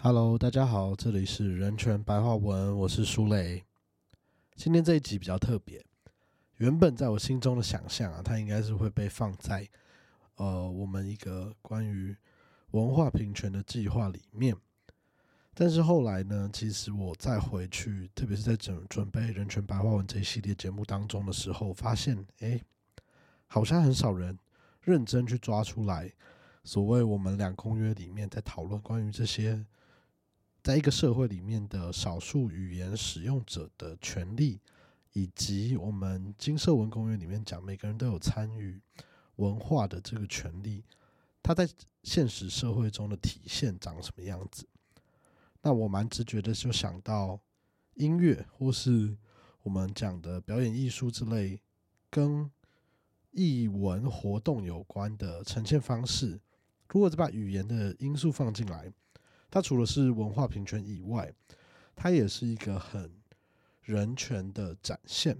Hello，大家好，这里是人权白话文，我是舒磊。今天这一集比较特别，原本在我心中的想象啊，它应该是会被放在呃我们一个关于文化平权的计划里面。但是后来呢，其实我再回去，特别是在准准备人权白话文这一系列节目当中的时候，发现哎，好像很少人认真去抓出来所谓我们两公约里面在讨论关于这些。在一个社会里面的少数语言使用者的权利，以及我们金色文公约里面讲每个人都有参与文化的这个权利，它在现实社会中的体现长什么样子？那我蛮直觉的就想到音乐，或是我们讲的表演艺术之类，跟艺文活动有关的呈现方式。如果再把语言的因素放进来。它除了是文化平权以外，它也是一个很人权的展现。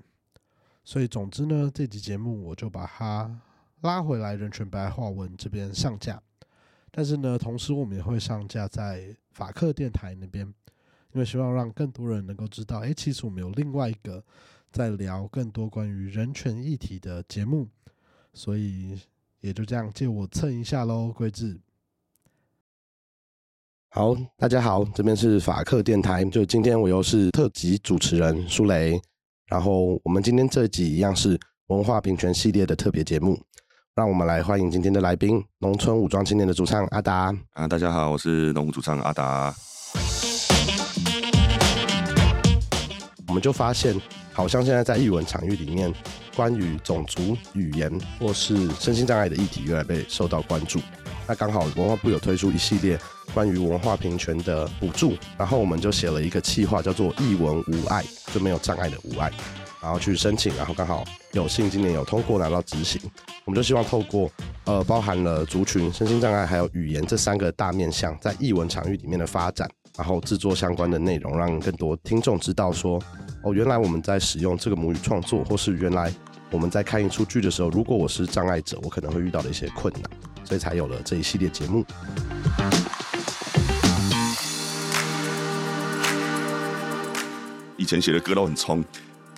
所以，总之呢，这集节目我就把它拉回来人权白话文这边上架。但是呢，同时我们也会上架在法克电台那边，因为希望让更多人能够知道，哎，其实我们有另外一个在聊更多关于人权议题的节目。所以也就这样借我蹭一下喽，桂智。好，大家好，这边是法克电台。就今天我又是特辑主持人舒雷，然后我们今天这一集一样是文化平权系列的特别节目，让我们来欢迎今天的来宾——农村武装青年的主唱阿达。啊，大家好，我是农武主唱阿达。我们就发现，好像现在在译文场域里面，关于种族、语言或是身心障碍的议题，越来越受到关注。那刚好文化部有推出一系列关于文化平权的补助，然后我们就写了一个企划，叫做“艺文无碍”，就没有障碍的无碍，然后去申请，然后刚好有幸今年有通过拿到执行。我们就希望透过呃包含了族群、身心障碍还有语言这三个大面向，在艺文场域里面的发展，然后制作相关的内容，让更多听众知道说，哦，原来我们在使用这个母语创作，或是原来我们在看一出剧的时候，如果我是障碍者，我可能会遇到的一些困难。所以才有了这一系列节目。以前写的歌都很冲，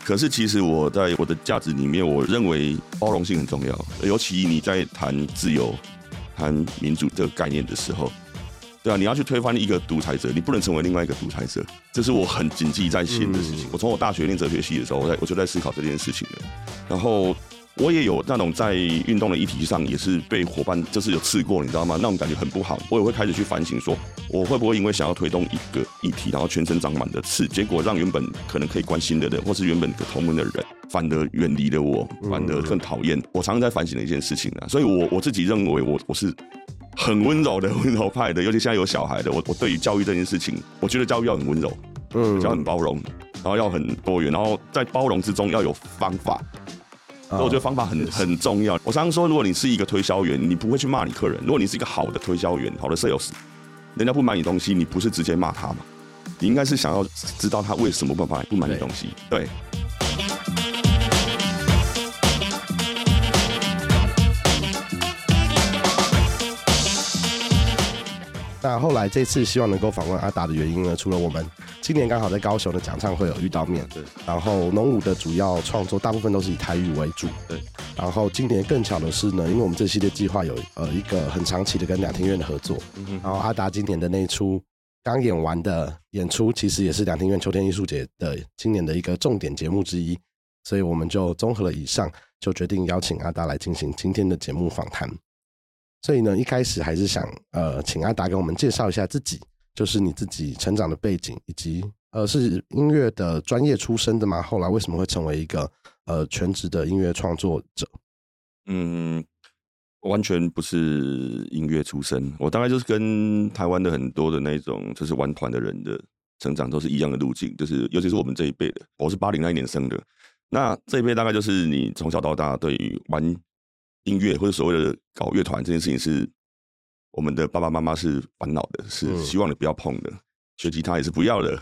可是其实我在我的价值里面，我认为包容性很重要。尤其你在谈自由、谈民主这个概念的时候，对啊，你要去推翻一个独裁者，你不能成为另外一个独裁者，这是我很谨记在心的事情。我从我大学念哲学系的时候，我在我就在思考这件事情了，然后。我也有那种在运动的议题上，也是被伙伴就是有刺过，你知道吗？那种感觉很不好。我也会开始去反省，说我会不会因为想要推动一个议题，然后全身长满的刺，结果让原本可能可以关心的人，或是原本的同门的人，反而远离了我，反而更讨厌。我常常在反省的一件事情啊。所以我我自己认为，我我是很温柔的温柔派的，尤其现在有小孩的，我我对于教育这件事情，我觉得教育要很温柔，嗯，要很包容，然后要很多元，然后在包容之中要有方法。我觉得方法很很重要。我常常说，如果你是一个推销员，你不会去骂你客人；如果你是一个好的推销员，好的 sales，人家不买你东西，你不是直接骂他吗？你应该是想要知道他为什么不买不买你东西。对。那后来这次希望能够访问阿达的原因呢？除了我们今年刚好在高雄的讲唱会有遇到面，对。然后农舞的主要创作大部分都是以台语为主，对。然后今年更巧的是呢，因为我们这系列计划有呃一个很长期的跟两厅院的合作，然后阿达今年的那一出刚演完的演出，其实也是两厅院秋天艺术节的今年的一个重点节目之一，所以我们就综合了以上，就决定邀请阿达来进行今天的节目访谈。所以呢，一开始还是想呃，请阿达给我们介绍一下自己，就是你自己成长的背景，以及呃，是音乐的专业出身的吗？后来为什么会成为一个呃全职的音乐创作者？嗯，完全不是音乐出身，我大概就是跟台湾的很多的那种就是玩团的人的成长都是一样的路径，就是尤其是我们这一辈的，我是八零那一年生的，那这一辈大概就是你从小到大对于玩。音乐或者所谓的搞乐团这件事情，是我们的爸爸妈妈是烦恼的，是希望你不要碰的。学吉他也是不要的，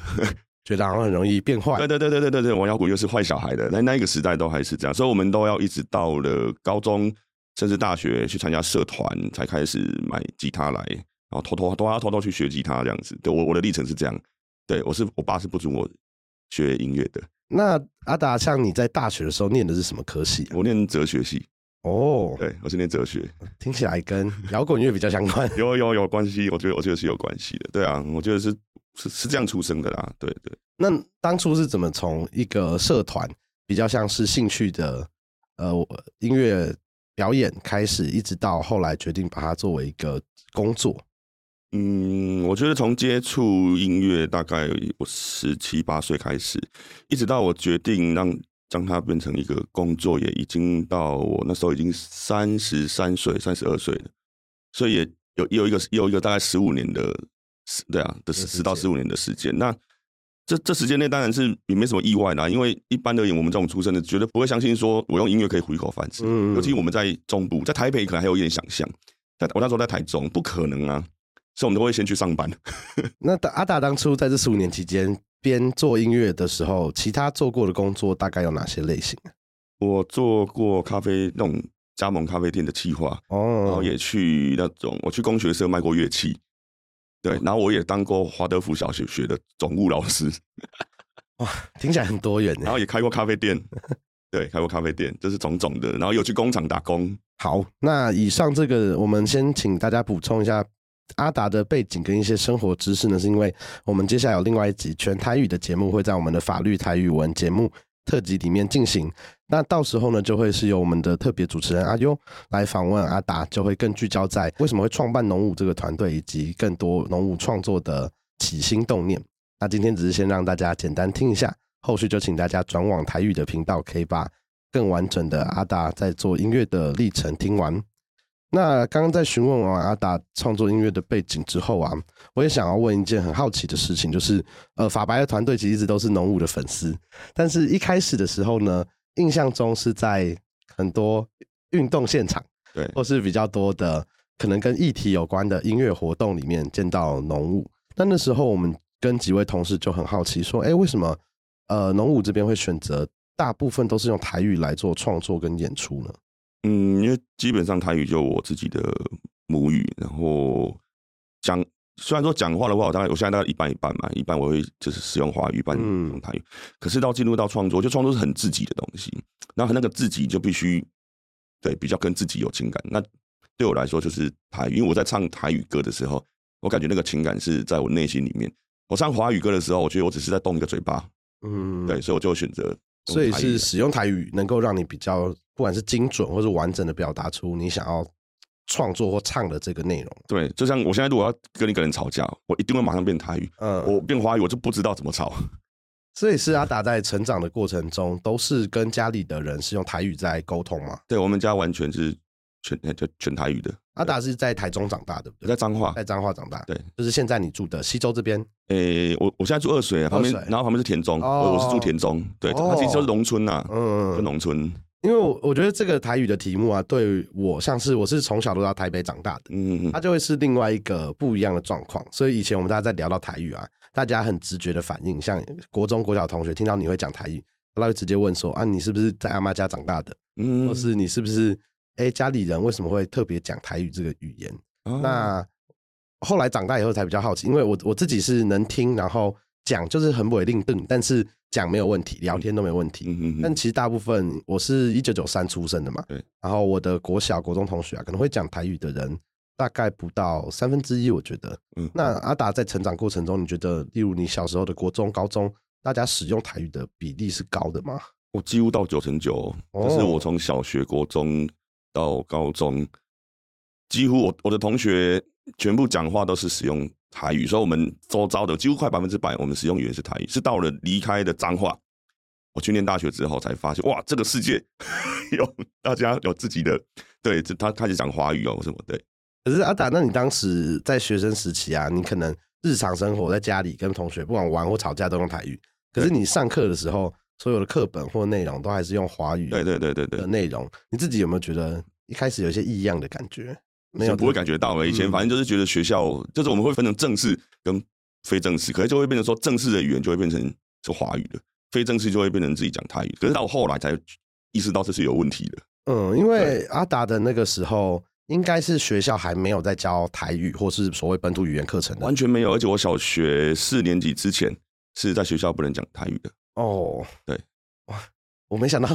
觉得好像很容易变坏。对对对对对对对，玩摇滚又是坏小孩的。在那一个时代都还是这样，所以我们都要一直到了高中甚至大学去参加社团，才开始买吉他来然后偷偷都要偷偷去学吉他这样子。对我我的历程是这样，对我是我爸是不准我学音乐的，那阿达，像你在大学的时候念的是什么科系啊？我念哲学系，哦，对我是念哲学，听起来跟摇滚乐比较相关。有有有关系，我觉得我觉得是有关系的，对啊，我觉得是是是这样出生的啦，对对。那当初是怎么从一个社团比较像是兴趣的呃音乐表演开始，一直到后来决定把它作为一个工作？嗯，我觉得从接触音乐大概我十七八岁开始，一直到我决定让将它变成一个工作，也已经到我那时候已经三十三岁、三十二岁了，所以也有有一个有一个大概十五年的时对啊的十十到十五年的时间。那这这时间内当然是也没什么意外啦，因为一般而言，我们这种出身的绝对不会相信说我用音乐可以糊一口饭吃，嗯尤其我们在中部，在台北可能还有一点想象，但我那时候在台中，不可能啊。所以我们都会先去上班。那当阿达当初在这十五年期间边做音乐的时候，其他做过的工作大概有哪些类型啊？我做过咖啡那种加盟咖啡店的企划，哦然后哦，也去那种我去工学社卖过乐器，对，然后我也当过华德福小学学的总务老师，哇听起来很多元呢。然后也开过咖啡店，对，开过咖啡店，这是种种的，然后有去工厂打工。好，那以上这个，我们先请大家补充一下阿达的背景跟一些生活知识呢，是因为我们接下来有另外一集全台语的节目会在我们的法律台语文节目特辑里面进行。那到时候呢，就会是由我们的特别主持人阿优来访问阿达，就会更聚焦在为什么会创办农舞这个团队，以及更多农舞创作的起心动念。那今天只是先让大家简单听一下，后续就请大家转往台语的频道，可以把更完整的阿达在做音乐的历程听完。那刚刚在询问完阿达创作音乐的背景之后啊，我也想要问一件很好奇的事情，就是呃，法白的团队其实一直都是农舞的粉丝，但是一开始的时候呢，印象中是在很多运动现场，对或是比较多的可能跟议题有关的音乐活动里面见到农舞。那那时候我们跟几位同事就很好奇，说，哎，为什么呃农舞这边会选择大部分都是用台语来做创作跟演出呢？嗯，因为基本上台语就我自己的母语，然后讲虽然说讲话的话，我大概我现在大概一半一半嘛，一半我会就是使用华语，一半嗯用台语。可是到进入到创作，就创作是很自己的东西，然后那个自己就必须对比较跟自己有情感。那对我来说就是台语，因为我在唱台语歌的时候，我感觉那个情感是在我内心里面。我唱华语歌的时候，我觉得我只是在动一个嘴巴，嗯，对，所以我就选择用所以是使用台语能够让你比较，不管是精准或是完整的表达出你想要创作或唱的这个内容。对，就像我现在如果要跟一个人吵架，我一定会马上变台语。嗯，我变华语，我就不知道怎么吵。所以是阿达在成长的过程中，都是跟家里的人是用台语在沟通吗？对我们家完全是全呃就全台语的，阿达是在台中长大，对不对？我在彰化。在彰化长大，对，就是现在你住的西周这边。诶、我我现在住二水，旁边然后旁边是田中，哦。我我是住田中，对，哦它其实就是农村呐、嗯就，农村，因为我我觉得这个台语的题目啊，对我像是我是从小都到台北长大的，嗯嗯它就会是另外一个不一样的状况。所以以前我们大家在聊到台语啊，大家很直觉的反应，像国中国小同学听到你会讲台语，他会直接问说啊，你是不是在阿妈家长大的，嗯。或是你是不是哎家里人为什么会特别讲台语这个语言？哦那后来长大以后才比较好奇，因为我我自己是能听，然后讲就是很稳定顿，但是讲没有问题，聊天都没有问题。嗯嗯嗯，但其实大部分我是一九九三出生的嘛，对，然后我的国小、国中同学啊，可能会讲台语的人大概不到三分之一，我觉得。嗯那阿达在成长过程中，你觉得，例如你小时候的国中、高中，大家使用台语的比例是高的吗？我几乎到九成九，哦就是我从小学、国中到高中，几乎我我的同学全部讲话都是使用台语，所以我们周遭的几乎快百分之百，我们使用语言是台语。是到了离开的脏话，我去念大学之后才发现，哇，这个世界 有大家有自己的，对，这他开始讲华语哦，什么对。可是阿达，那你当时在学生时期啊，你可能日常生活在家里跟同学不管玩或吵架都用台语，可是你上课的时候，所有的课本或内容都还是用华语对对对对对的，内容，你自己有没有觉得一开始有一些异样的感觉？没有，不会感觉到了。以前嗯反正就是觉得学校，就是我们会分成正式跟非正式，可是就会变成说正式的语言就会变成是华语的，非正式就会变成自己讲台语。可是到后来才意识到这是有问题的。嗯，因为阿达的那个时候应该是学校还没有在教台语或是所谓本土语言课程的完全没有。而且我小学四年级之前是在学校不能讲台语的。哦。对，哇，我没想到，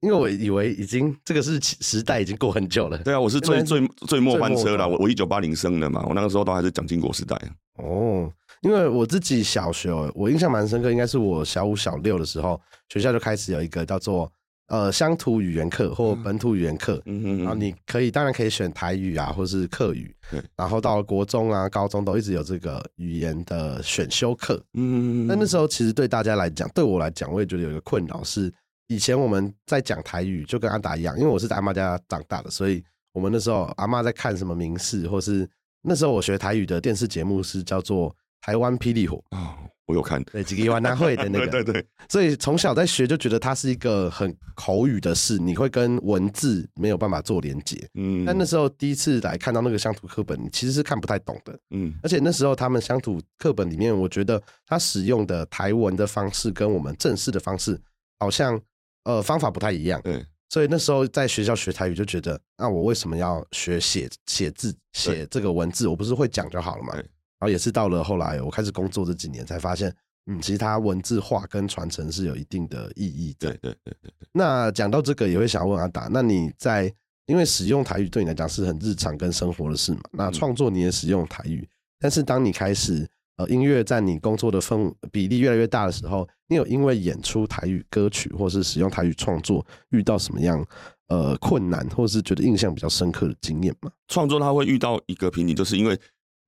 因为我以为已经这个是时代已经过很久了。对啊，我是最最最末班车了。我我一九八零生的嘛，我那个时候都还是蒋经国时代。哦，因为我自己小学，我印象蛮深刻，应该是我小五小六的时候，学校就开始有一个叫做。呃，乡土语言课或本土语言课，然后你可以当然可以选台语啊，或是客语。然后到了国中啊、高中都一直有这个语言的选修课。嗯，但那时候其实对大家来讲，对我来讲，我也觉得有一个困扰是，以前我们在讲台语就跟阿达一样，因为我是在阿妈家长大的，所以我们那时候阿妈在看什么名视，或是那时候我学台语的电视节目是叫做《台湾霹雳火》啊。我有看，对几个万大会的那个，对对对，所以从小在学就觉得它是一个很口语的事，你会跟文字没有办法做连接，嗯，但那时候第一次来看到那个乡土课本，其实是看不太懂的，嗯，而且那时候他们乡土课本里面，我觉得他使用的台文的方式跟我们正式的方式好像呃方法不太一样，对，所以那时候在学校学台语就觉得，那我为什么要学写写字写这个文字？我不是会讲就好了嘛。然后也是到了后来，我开始工作这几年，才发现，嗯，其实它文字化跟传承是有一定的意义的。对对对对对。那讲到这个，也会想问阿达，那你在因为使用台语对你来讲是很日常跟生活的事嘛？那创作你也使用台语，但是当你开始呃音乐在你工作的分比例越来越大的时候，你有因为演出台语歌曲或是使用台语创作遇到什么样呃困难，或是觉得印象比较深刻的经验吗？创作它会遇到一个瓶颈，就是因为。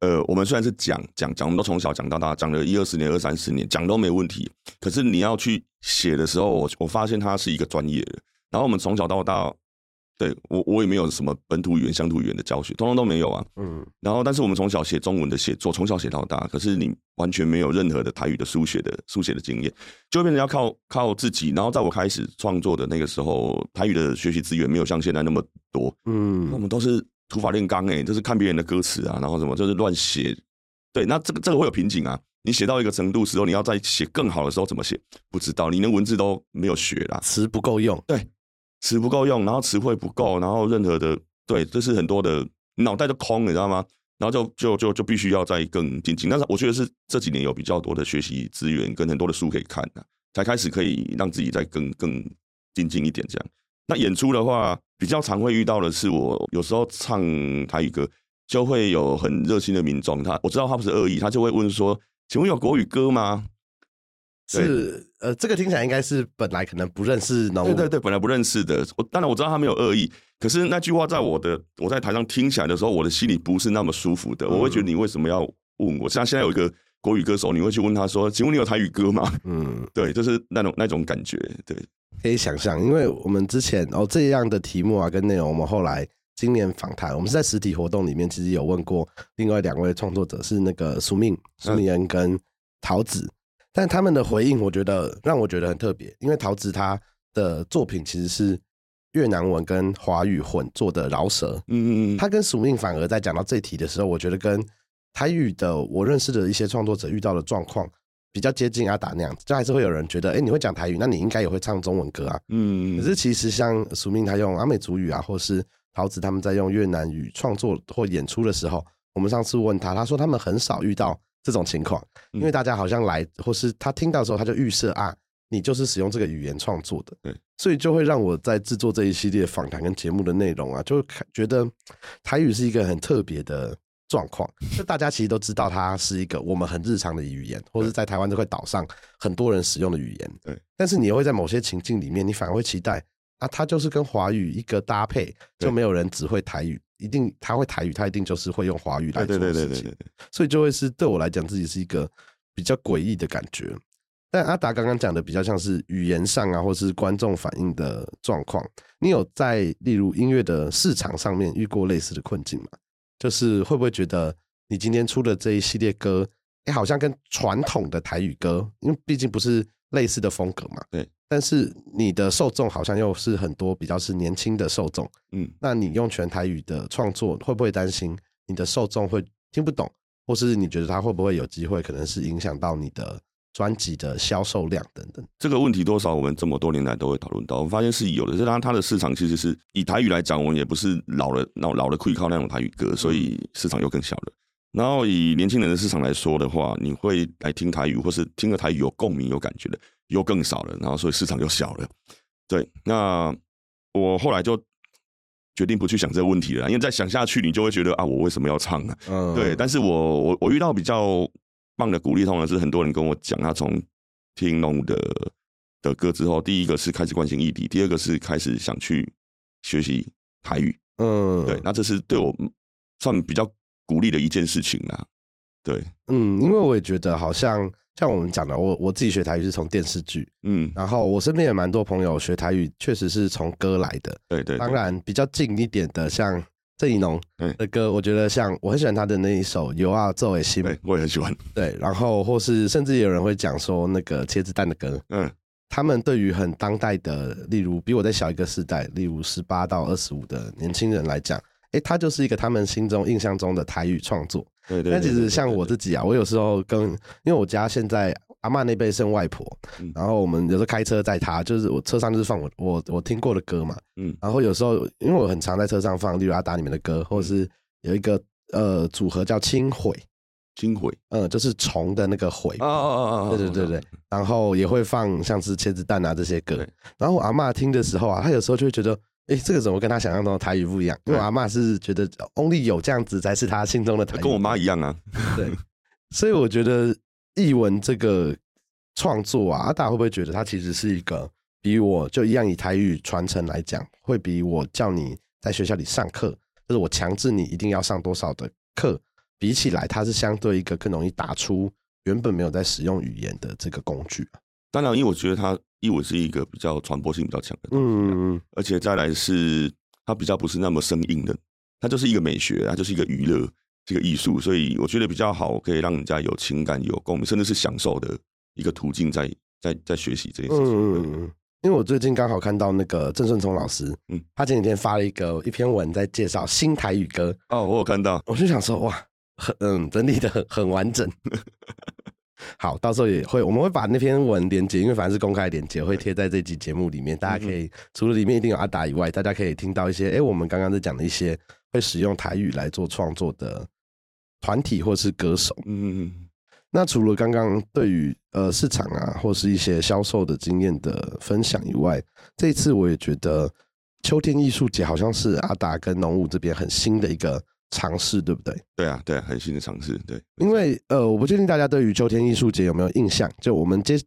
呃，我们虽然是讲讲讲，我们都从小讲到大，讲了一二十年、二三十年，讲都没问题。可是你要去写的时候，我我发现他是一个专业的。然后我们从小到大，对我我也没有什么本土语言、乡土语言的教学，通通都没有啊。嗯。然后，但是我们从小写中文的写作，从小写到大，可是你完全没有任何的台语的书写的书写的经验，就会变成要靠靠自己。然后在我开始创作的那个时候，台语的学习资源没有像现在那么多。嗯。我们都是。土法炼钢哎，就是看别人的歌词啊，然后什么就是乱写，对，那这个这个会有瓶颈啊。你写到一个程度时候，你要再写更好的时候怎么写？不知道，你连文字都没有学啦，词不够用，对，词不够用，然后词汇不够，然后任何的，对，这是很多的脑袋都空，你知道吗？然后就就就就必须要再更精进。但是我觉得是这几年有比较多的学习资源跟很多的书可以看的，才开始可以让自己再更更精进一点这样。那演出的话。比较常会遇到的是，我有时候唱台语歌，就会有很热心的民众，他我知道他不是恶意，他就会问说：“请问有国语歌吗？”是，呃，这个听起来应该是本来可能不认识，对对对，本来不认识的。我当然我知道他没有恶意，可是那句话在我的我在台上听起来的时候，我的心里不是那么舒服的。我会觉得你为什么要问我？像现在有一个国语歌手，你会去问他说：“请问你有台语歌吗？”嗯，对，就是那种那种感觉，对。可以想象，因为我们之前哦这样的题目啊跟内容，我们后来今年访谈，我们是在实体活动里面其实有问过另外两位创作者，是那个苏命苏明恩跟桃子，但他们的回应我觉得让我觉得很特别，因为桃子他的作品其实是越南文跟华语混做的饶舌，嗯嗯嗯，他跟苏命反而在讲到这题的时候，我觉得跟台语的我认识的一些创作者遇到的状况。比较接近阿达那样子，就还是会有人觉得，哎，你会讲台语，那你应该也会唱中文歌啊。嗯，可是其实像苏明他用阿美族语啊，或是桃子他们在用越南语创作或演出的时候，我们上次问他，他说他们很少遇到这种情况，因为大家好像来或是他听到的时候，他就预设啊，你就是使用这个语言创作的。对，所以就会让我在制作这一系列访谈跟节目的内容啊，就觉得台语是一个很特别的。状况，就大家其实都知道，它是一个我们很日常的语言，或者在台湾这块岛上很多人使用的语言。对，但是你会在某些情境里面，你反而会期待啊，它就是跟华语一个搭配，就没有人只会台语，一定他会台语，他一定就是会用华语来做事情。所以就会是对我来讲，自己是一个比较诡异的感觉。但阿达刚刚讲的比较像是语言上啊，或是观众反应的状况，你有在例如音乐的市场上面遇过类似的困境吗？就是会不会觉得你今天出的这一系列歌，哎，好像跟传统的台语歌，因为毕竟不是类似的风格嘛。对。但是你的受众好像又是很多比较是年轻的受众。嗯。那你用全台语的创作，会不会担心你的受众会听不懂，或是你觉得他会不会有机会，可能是影响到你的专辑的销售量等等。这个问题多少我们这么多年来都会讨论到，我发现是有的。就它它的市场其实是以台语来讲，我们也不是老了老老的可以靠那种台语歌，所以市场又更小了。然后以年轻人的市场来说的话，你会来听台语，或是听个台语有共鸣、有感觉的，又更少了。然后所以市场又小了。对，那我后来就决定不去想这个问题了，因为再想下去，你就会觉得啊，我为什么要唱啊？嗯，对，但是我我我遇到比较棒的鼓励，通常是很多人跟我讲，他从听龙的的歌之后，第一个是开始关心异地，第二个是开始想去学习台语。嗯，对，那这是对我算比较鼓励的一件事情啦。对，嗯，因为我也觉得好像像我们讲的，我我自己学台语是从电视剧，嗯，然后我身边也蛮多朋友学台语，确实是从歌来的。对对，当然比较近一点的，像郑怡农嗯的歌，我觉得像我很喜欢他的那一首《有啊作为心》，对我也很喜欢。对，然后或是甚至有人会讲说那个茄子蛋的歌，嗯，他们对于很当代的，例如比我再小一个世代，例如十八到二十五的年轻人来讲，诶，他就是一个他们心中印象中的台语创作。对对。但其实像我，自己啊，我有时候跟，因为我家现在阿妈那辈剩外婆，嗯。然后我们有时候开车载她，就是我车上就是放我我我听过的歌嘛，嗯。然后有时候因为我很常在车上放，例如阿达里面的歌，或者是有一个呃组合叫轻毁，金毁嗯，就是虫的那个毁啊，啊啊啊！对对对对，然后也会放像是茄子蛋啊这些歌。对。然后我阿嬷听的时候啊，她有时候就会觉得，哎，这个怎么跟她想象中的台语不一样？因为我阿嬷是觉得 only 有这样子才是她心中的台语，跟我妈一样啊。对。所以我觉得译文这个创作啊，大家会不会觉得它其实是一个比我就一样以台语传承来讲，会比我叫你在学校里上课，就是我强制你一定要上多少的课，比起来，它是相对一个更容易打出原本没有在使用语言的这个工具啊。当然，因为我觉得它译文是一个比较传播性比较强的东西啊，嗯而且再来是它比较不是那么生硬的，它就是一个美学，它就是一个娱乐，这个艺术，所以我觉得比较好，可以让人家有情感、有共鸣，甚至是享受的一个途径在，在在学习这件事情。嗯嗯嗯。因为我最近刚好看到那个郑顺聪老师，嗯嗯，他前几天发了一个一篇文在介绍新台语歌，哦，我有看到，我就想说，哇，很嗯，整理的很很完整。好，到时候也会我们会把那篇文连接，因为反正是公开连接，会贴在这集节目里面，大家可以除了里面一定有阿达以外，大家可以听到一些，哎，我们刚刚在讲的一些会使用台语来做创作的团体或是歌手。嗯嗯嗯那除了刚刚对于呃市场啊或是一些销售的经验的分享以外，这一次我也觉得秋天艺术节好像是阿达跟农务这边很新的一个尝试，对不对？对啊，对啊，很新的尝试，对，因为呃，我不确定大家对于秋天艺术节有没有印象。就我们接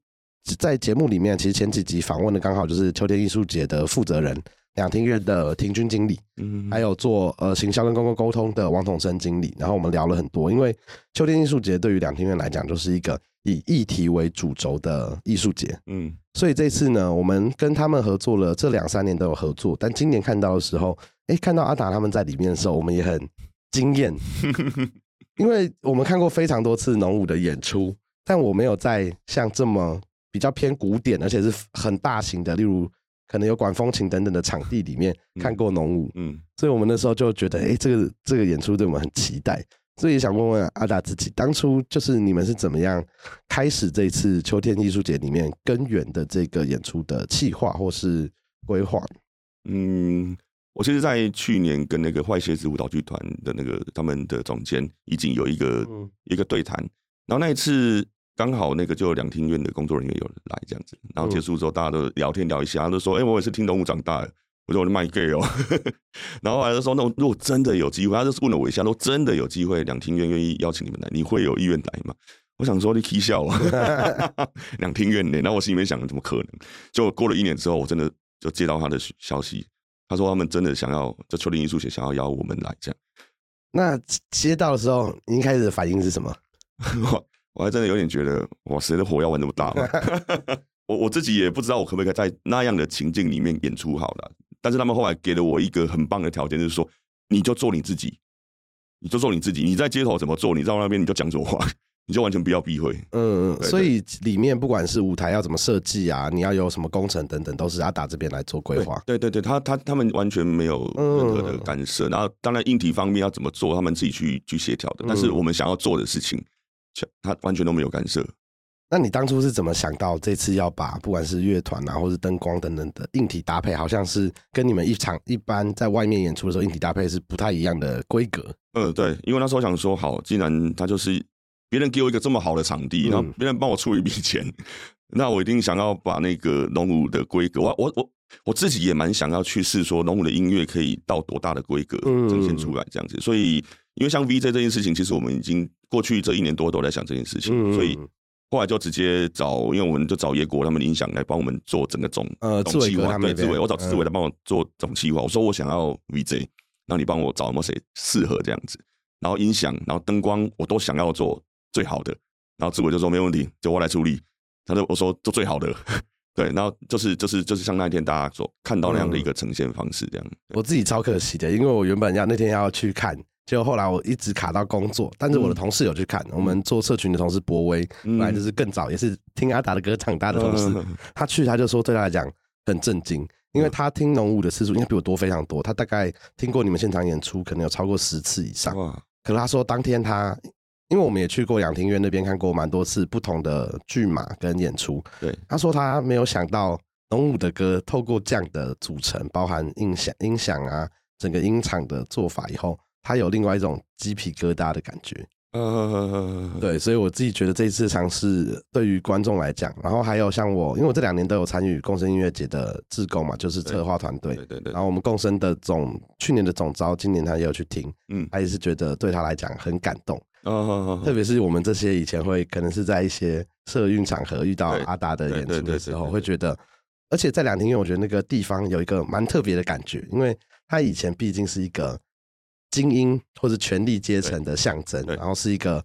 在节目里面，其实前几集访问的刚好就是秋天艺术节的负责人两厅院的庭军经理，嗯，还有做呃行销跟公共沟通的王统生经理。然后我们聊了很多，因为秋天艺术节对于两厅院来讲，就是一个以议题为主轴的艺术节。嗯所以这次呢，我们跟他们合作了，这两三年都有合作。但今年看到的时候，哎，看到阿达他们在里面的时候，我们也很惊艳，因为我们看过非常多次农舞的演出，但我没有在像这么比较偏古典，而且是很大型的，例如可能有管风琴等等的场地里面看过农舞。嗯，所以我们那时候就觉得，哎，这个这个演出对我们很期待。所以也想问问阿达自己，当初就是你们是怎么样开始这次秋天艺术节里面根源的这个演出的计划或是规划？嗯，我其实，在去年跟那个坏鞋子舞蹈剧团的那个他们的总监已经有一个、嗯一个对谈，然后那一次刚好那个就两厅院的工作人员有来这样子，然后结束之后大家都聊天聊一下，他就说：“哎、我也是听动物长大的。”我说：“我是卖 gay 哦。”然后后来就说：“那如果真的有机会，他就问了我一下，说真的有机会，两厅院愿意邀请你们来，你会有意愿来吗？”我想说你 k 笑啊，两厅院呢，然后我心里面想，怎么可能？就过了一年之后，我真的就接到他的消息，他说他们真的想要，就秋林艺术节想要邀我们来这样。那接到的时候，您开始的反应是什么？我我还真的有点觉得，哇，谁的火要玩那么大吗？我我自己也不知道我可不可以在那样的情境里面演出好了。但是他们后来给了我一个很棒的条件，就是说，你就做你自己，你就做你自己，你在街头怎么做，你在那边你就讲什么话，你就完全不要避讳。嗯，嗯所以里面不管是舞台要怎么设计啊，你要有什么工程等等，都是阿达这边来做规划。对对对，他他他们完全没有任何的干涉，然后当然硬体方面要怎么做，他们自己去去协调的。但是我们想要做的事情，他完全都没有干涉。那你当初是怎么想到这次要把不管是乐团啊，或是灯光等等的硬体搭配，好像是跟你们一场一般在外面演出的时候硬体搭配是不太一样的规格？嗯，对，因为那时候想说，好，既然他就是别人给我一个这么好的场地，嗯然后别人帮我出一笔钱，那我一定想要把那个龙舞的规格，我我我我自己也蛮想要去试说龙舞的音乐可以到多大的规格嗯呈现出来这样子。所以，因为像 VJ 这件事情，其实我们已经过去这一年多都在想这件事情，嗯所以后来就直接找，因为我们就找野果他们音响来帮我们做整个总呃总计划。对，志伟，我找志伟嗯来帮我做总计划。我说我想要 VJ，那你帮我找有没有谁适合这样子？然后音响，然后灯光，我都想要做最好的。然后志伟就说没问题，就我来处理。他说我说做最好的，对，然后就是就是就是像那一天大家所看到那样的一个呈现方式这样。我自己超可惜的，因为我原本要那天要去看，结果后来我一直卡到工作，但是我的同事有去看，我们做社群的同事博威，嗯。本来就是更早也是听阿达的歌长大的同事，嗯。他去他就说对他来讲很震惊，因为他听龙舞的次数应该比我多非常多，他大概听过你们现场演出可能有超过十次以上。哇，可是他说当天他，因为我们也去过两厅院那边看过蛮多次不同的剧码跟演出，对，他说他没有想到龙舞的歌透过这样的组成，包含音响、音响啊，整个音场的做法以后，他有另外一种鸡皮疙瘩的感觉。呃，对，所以我自己觉得这一次尝试对于观众来讲，然后还有像我，因为我这两年都有参与共生音乐节的志工嘛，就是策划团队对。对对然，后我们共生的总去年的总招，今年他也有去听，嗯，他也是觉得对他来讲很感动。啊，特别是我们这些以前会可能是在一些社运场合遇到阿达的演出的时候，会觉得，而且在两厅院，我觉得那个地方有一个蛮特别的感觉，因为他以前毕竟是一个精英或者权力阶层的象征，然后是一个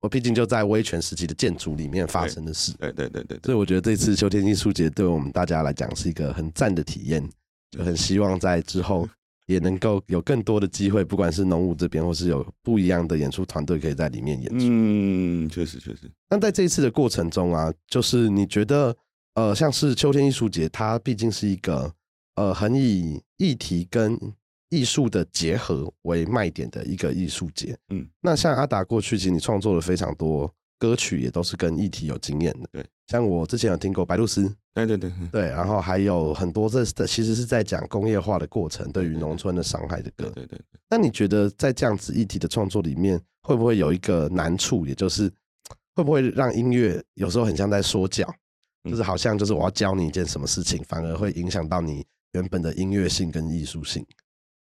我毕竟就在威权时期的建筑里面发生的事，对对对对对，所以我觉得这次秋天艺术节对我们大家来讲是一个很赞的体验，就很希望在之后 也能够有更多的机会，不管是农务这边，或是有不一样的演出团队可以在里面演出。嗯，确实确实，那在这一次的过程中啊，就是你觉得，呃，像是秋天艺术节，它毕竟是一个呃很以议题跟艺术的结合为卖点的一个艺术节。嗯，那像阿达过去，其实你创作了非常多歌曲，也都是跟议题有经验的。对，像我之前有听过白露丝，对对对，对，然后还有很多这的其实是在讲工业化的过程对于农村的伤害的歌对。对对，那你觉得在这样子议题的创作里面，会不会有一个难处，也就是会不会让音乐有时候很像在说教，嗯就是好像就是我要教你一件什么事情，反而会影响到你原本的音乐性跟艺术性。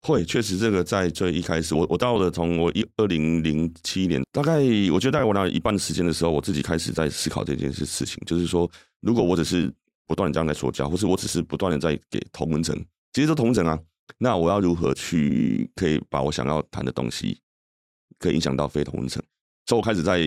会，确实这个在最一开始，我我到了从我一二零零七年，大概我觉得大概我那一半时间的时候，我自己开始在思考这件事事情，就是说，如果我只是不断的这样在说教，或是我只是不断的在给同文层，其实都同文层啊，那我要如何去可以把我想要谈的东西，可以影响到非同文层？所以我开始在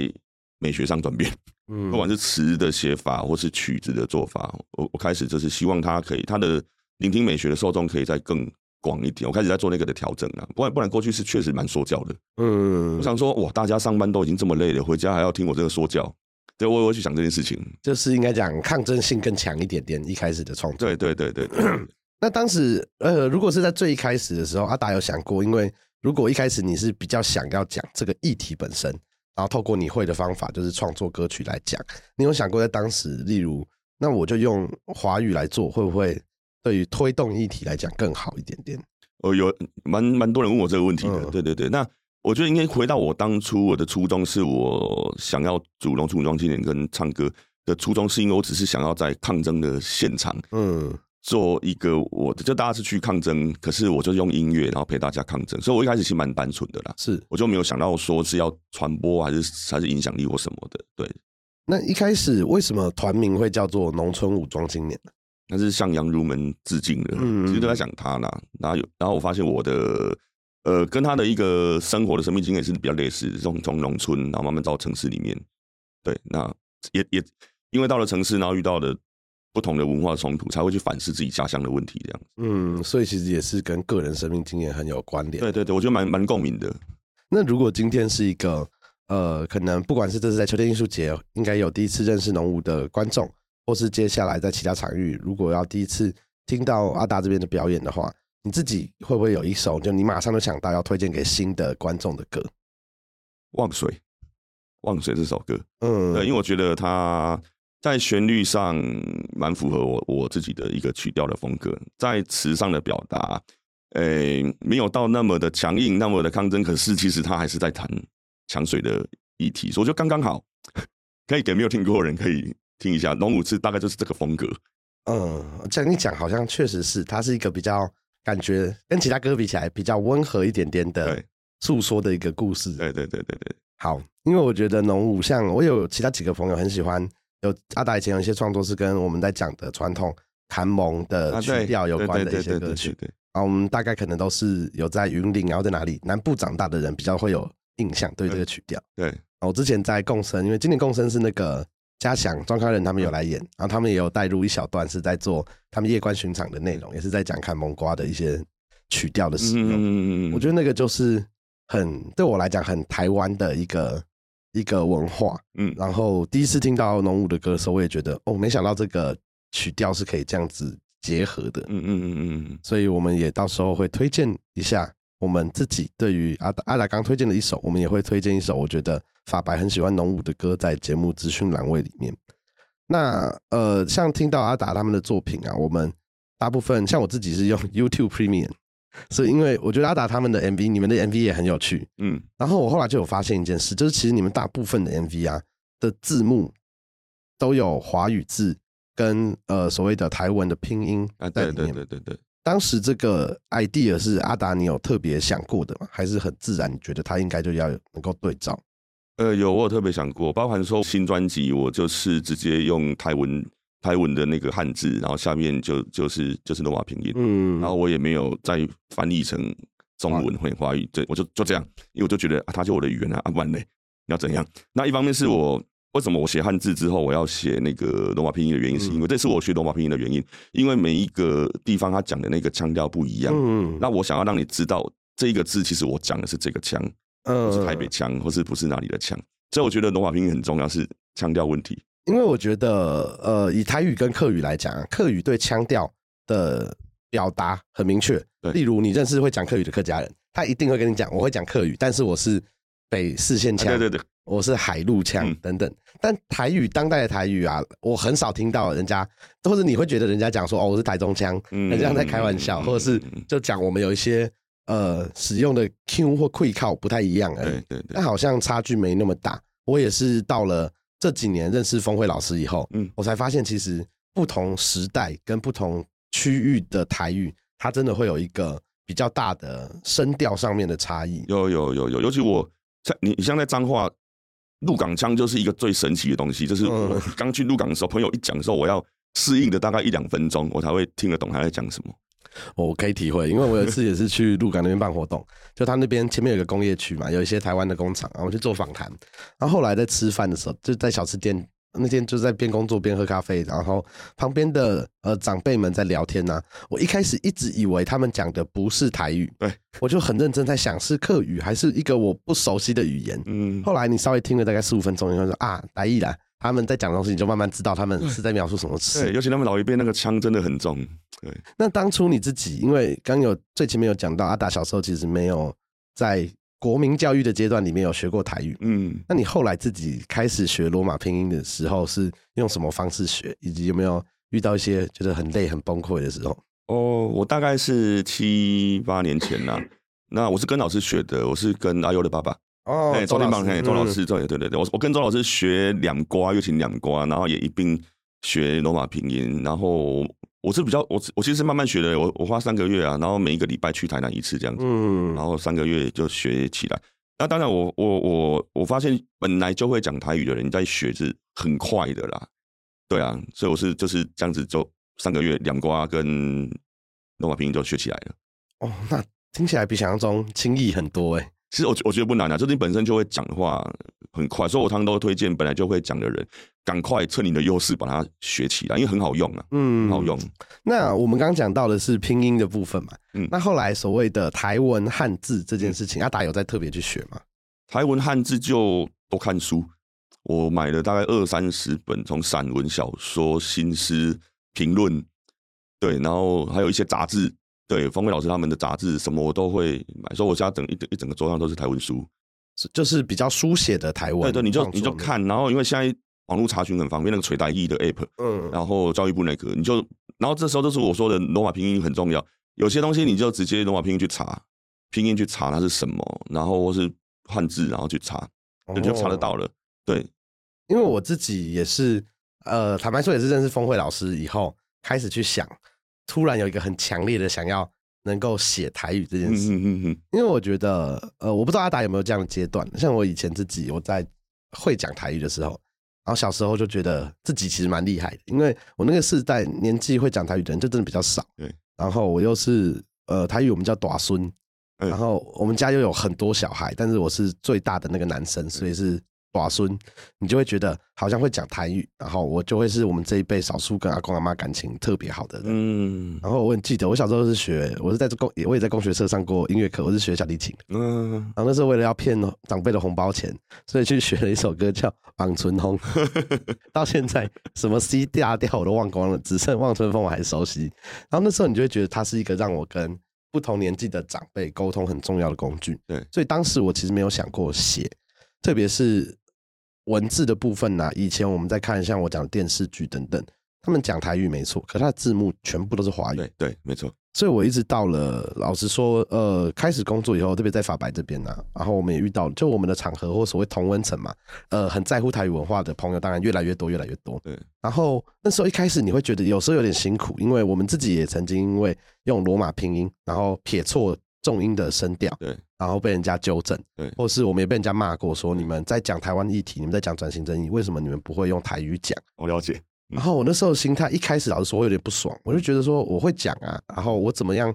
美学上转变，嗯不管是词的写法或是曲子的做法，我我开始就是希望他可以，他的聆听美学的受众可以在更广一点。我开始在做那个的调整啊，不然不然过去是确实蛮说教的。嗯我，想说，哇，大家上班都已经这么累了，回家还要听我这个说教，对我我会去想这件事情。就是应该讲抗争性更强一点点。一开始的创作，对对对对对，那当时呃，如果是在最一开始的时候，阿达有想过，因为如果一开始你是比较想要讲这个议题本身，然后透过你会的方法，就是创作歌曲来讲，你有想过在当时，例如，那我就用华语来做，会不会对于推动议题来讲更好一点点？哦有蛮蛮多人问我这个问题的。嗯对对对，那我觉得应该回到我当初我的初衷，是我想要主龙出装青年跟唱歌的初衷，是因为我只是想要在抗争的现场。嗯做一个我就大家是去抗争，可是我就用音乐然后陪大家抗争，所以我一开始其实蛮单纯的啦，是。我就没有想到说是要传播还是还是影响力或什么的，对。那一开始为什么团名会叫做农村武装青年呢？那是向杨如门致敬的，嗯其实都在讲他啦。然后有，然后我发现我的呃，跟他的一个生活的生命经验是比较类似，从从农村然后慢慢到城市里面，对，那也也因为到了城市，然后遇到的不同的文化冲突，才会去反思自己家乡的问题，这样子。嗯，所以其实也是跟个人生命经验很有关联。对对对，我觉得蛮蛮共鸣的。那如果今天是一个呃，可能不管是这是在秋天艺术节，应该有第一次认识农舞的观众，或是接下来在其他场域，如果要第一次听到阿达这边的表演的话，你自己会不会有一首就你马上就想到要推荐给新的观众的歌？忘水，忘水》这首歌。嗯，对，因为我觉得它在旋律上蛮符合我我自己的一个曲调的风格，在词上的表达，诶、没有到那么的强硬，那么的抗争，可是其实他还是在谈抢水的议题，所以我觉得刚刚好，可以给没有听过的人可以听一下。龙武次大概就是这个风格，嗯，这样一讲，好像确实是，它是一个比较感觉跟其他歌比起来比较温和一点点的诉说的一个故事。对对对对对，好，因为我觉得农五像我有其他几个朋友很喜欢，有阿达以前有一些创作是跟我们在讲的传统韩蒙的曲调有关的一些歌曲。啊，我们大概可能都是有在云林，然后在哪里南部长大的人比较会有印象对这个曲调。对，啊我之前在共生，因为今年共生是那个嘉祥、庄康仁他们有来演，然后他们也有带入一小段是在做他们夜观巡场的内容，也是在讲看蒙瓜的一些曲调的使用。嗯嗯嗯我觉得那个就是很对我来讲很台湾的一个一个文化。嗯然后第一次听到农舞的歌的时候，我也觉得哦，没想到这个曲调是可以这样子结合的。嗯嗯嗯嗯嗯，所以我们也到时候会推荐一下我们自己对于阿达阿达刚推荐的一首，我们也会推荐一首我觉得法白很喜欢农舞的歌，在节目资讯栏位里面。那呃，像听到阿达他们的作品啊，我们大部分像我自己是用 YouTube Premium，所以因为我觉得阿达他们的 MV，你们的 MV 也很有趣。嗯然后我后来就有发现一件事，就是其实你们大部分的 MV 啊的字幕都有华语字跟呃所谓的台文的拼音啊，对对。对对对。当时这个 idea 是阿达你有特别想过的吗？还是很自然？你觉得他应该就要能够对照？呃，有我有特别想过，包含说新专辑，我就是直接用台文台文的那个汉字，然后下面就就是就是罗马拼音，嗯，然后我也没有再翻译成中文或者华语，对我就就这样，因为我就觉得啊，它就我的语言啊，啊不然嘞，你要怎样？那一方面是我为什么我写汉字之后我要写那个罗马拼音的原因，是因为这是我学罗马拼音的原因，因为每一个地方它讲的那个腔调不一样，嗯那我想要让你知道这一个字其实我讲的是这个腔，嗯不是台北腔，或是不是哪里的腔，所以我觉得罗马拼音很重要，是腔调问题。因为我觉得，呃，以台语跟客语来讲啊，客语对腔调的表达很明确。例如，你认识会讲客语的客家人，他一定会跟你讲，我会讲客语，但是我是北四线腔，啊对对对，我是海陆腔嗯等等。但台语当代的台语啊，我很少听到人家，或者你会觉得人家讲说哦，我是台中腔，嗯很像在开玩笑，嗯或者是就讲我们有一些呃使用的 Q 或 q 靠不太一样而已对。对对但，好像差距没那么大。我也是到了这几年认识峰会老师以后，嗯我才发现其实不同时代跟不同区域的台语，它真的会有一个比较大的声调上面的差异。有有有有，尤其我像你，你像在彰化，鹿港腔就是一个最神奇的东西，就是刚去鹿港的时候，朋友一讲的时候，我要适应的大概一两分钟，我才会听得懂他在讲什么。我可以体会，因为我有一次也是去鹿港那边办活动，就他那边前面有个工业区嘛，有一些台湾的工厂，然后我去做访谈。然后后来在吃饭的时候，就在小吃店，那天就在边工作边喝咖啡，然后旁边的呃长辈们在聊天呐、我一开始一直以为他们讲的不是台语，对我就很认真在想是客语还是一个我不熟悉的语言。嗯，后来你稍微听了大概四五分钟以后说啊，台语啦，他们在讲的东西，你就慢慢知道他们是在描述什么事。对，尤其他们老一辈那个腔真的很重。对，那当初你自己，因为刚有最前面有讲到阿达小时候其实没有在国民教育的阶段里面有学过台语，嗯，那你后来自己开始学罗马拼音的时候是用什么方式学，以及有没有遇到一些觉得很累、很崩溃的时候？哦，我大概是七八年前啦。那我是跟老师学的，我是跟阿优的爸爸，哦哎，周天棒，嘿，周老嗯师，对对对对，我我跟周老师学两瓜，又请两瓜，然后也一并学罗马拼音，然后我是比较我我其实是慢慢学的，我我花三个月啊，然后每一个礼拜去台南一次这样子，嗯然后三个月就学起来。那当然我，我我我发现本来就会讲台语的人，在学是很快的啦，对啊，所以我是就是这样子，就三个月两瓜跟罗马拼音就学起来了。哦，那听起来比想象中轻易很多哎。其实我我觉得不难啊，就是你本身就会讲的话很快，所以我常常都推荐本来就会讲的人，赶快趁你的优势把它学起来，因为很好用啊，嗯很好用。那我们刚刚讲到的是拼音的部分嘛，嗯那后来所谓的台文汉字这件事情，阿达有在特别去学吗？台文汉字就多看书，我买了大概二三十本，从散文、小说、新诗、评论，对，然后还有一些杂志，对，方伟老师他们的杂志什么我都会买，所以我家整一整一整个桌上都是台文书。是就是比较书写的台文对对，你就你就看，然后因为现在网络查询很方便，那个垂带译的 app，嗯，然后教育部那个，你就然后这时候就是我说的罗马拼音很重要，有些东西你就直接罗马拼音去查，拼音去查它是什么，然后或是汉字，然后去查，你就查得哦到了。对，因为我自己也是，呃，坦白说也是认识峰会老师以后，开始去想，突然有一个很强烈的想要能够写台语这件嗯事。因为我觉得，呃，我不知道阿达有没有这样的阶段，像我以前自己我在会讲台语的时候，然后小时候就觉得自己其实蛮厉害的，因为我那个世代年纪会讲台语的人就真的比较少。对，然后我又是呃台语我们叫短孙，嗯然后我们家又有很多小孩，但是我是最大的那个男生，所以是短孙，你就会觉得好像会讲台语，然后我就会是我们这一辈少数跟阿公阿妈感情特别好的人。嗯然后我很记得，我小时候是学，我是在公，我也在工学社上过音乐课，我是学小提琴。嗯，然后那时候为了要骗长辈的红包钱，所以去学了一首歌叫《望春风》，到现在什么 C 大调我都忘光了，只剩《望春风》我还熟悉。然后那时候你就会觉得它是一个让我跟不同年纪的长辈沟通很重要的工具。对所以当时我其实没有想过写，特别是文字的部分呢、以前我们在看像我讲的电视剧等等，他们讲台语没错，可它的字幕全部都是华语。对对，没错，所以我一直到了，老实说，呃，开始工作以后，特别在法白这边呢、啊然后我们也遇到，就我们的场合或所谓同温层嘛，呃，很在乎台语文化的朋友，当然越来越多，越来越多。对，然后那时候一开始你会觉得有时候有点辛苦，因为我们自己也曾经因为用罗马拼音，然后撇错重音的声调，对，然后被人家纠正，对或是我们也被人家骂过，说你们在讲台湾议题，你们在讲转型正义，为什么你们不会用台语讲？我了解。然后我那时候心态一开始老实说，我有点不爽，我就觉得说我会讲啊，然后我怎么样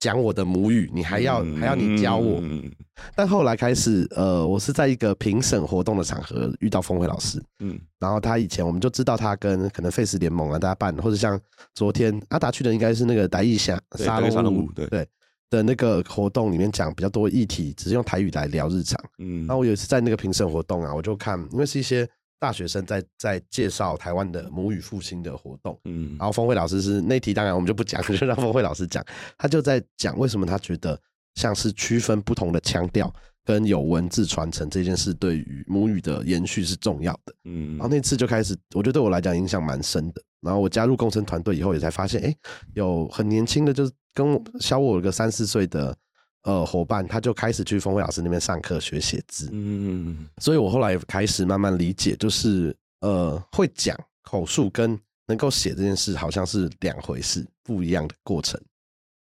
讲我的母语，你还要、还要你教我。嗯但后来开始，呃，我是在一个评审活动的场合遇到峰辉老师，嗯然后他以前我们就知道他跟可能 Face 联盟啊大家办，或者像昨天阿达去的应该是那个达义侠沙龙龙舞对对的那个活动里面讲比较多议题，只是用台语来聊日常。嗯，然后我有一次在那个评审活动啊，我就看，因为是一些大学生在在介绍台湾的母语复兴的活动，嗯然后峰会老师是那题，当然我们就不讲，就让峰会老师讲。他就在讲为什么他觉得像是区分不同的腔调跟有文字传承这件事，对于母语的延续是重要的。嗯然后那次就开始，我觉得对我来讲影响蛮深的。然后我加入工程团队以后，也才发现，哎，有很年轻的，就是跟我小我有个三四岁的呃伙伴，他就开始去峰会老师那边上课学写字。嗯所以我后来开始慢慢理解，就是呃，会讲口述跟能够写这件事好像是两回事，不一样的过程。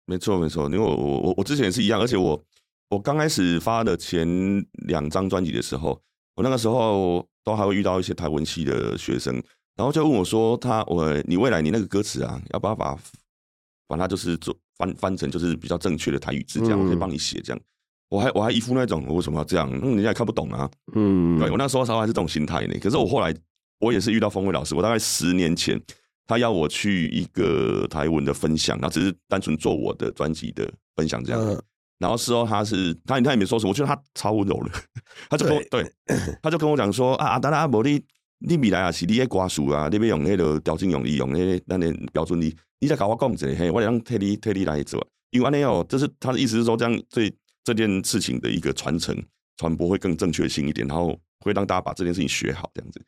没错没错，因为我我我我之前也是一样，而且我我刚开始发的前两张专辑的时候，我那个时候都还会遇到一些台文系的学生，然后就问我说他我你未来你那个歌词啊，要不要把把它就是做翻翻成就是比较正确的台语字，这样嗯我可以帮你写这样。我还我还一副那种我为什么要这样？嗯，人家也看不懂啊。嗯，对我那时候稍微还是这种心态呢。可是我后来我也是遇到峰伟老师，我大概十年前，他要我去一个台文的分享，然后只是单纯做我的专辑的分享这样。嗯然后事后他是他他也没说什么，我觉得他超温柔的，他就跟我对，他就跟我讲说啊，达拉阿伯你你未来啊是你的歌词啊，你要用那个调整用力，用那个咱的标准力，你再跟我讲一下，嘿，我让替你替你来做。因为安尼哦，这是他的意思是说，这样对这件事情的一个传承传播会更正确性一点，然后会让大家把这件事情学好，这样子。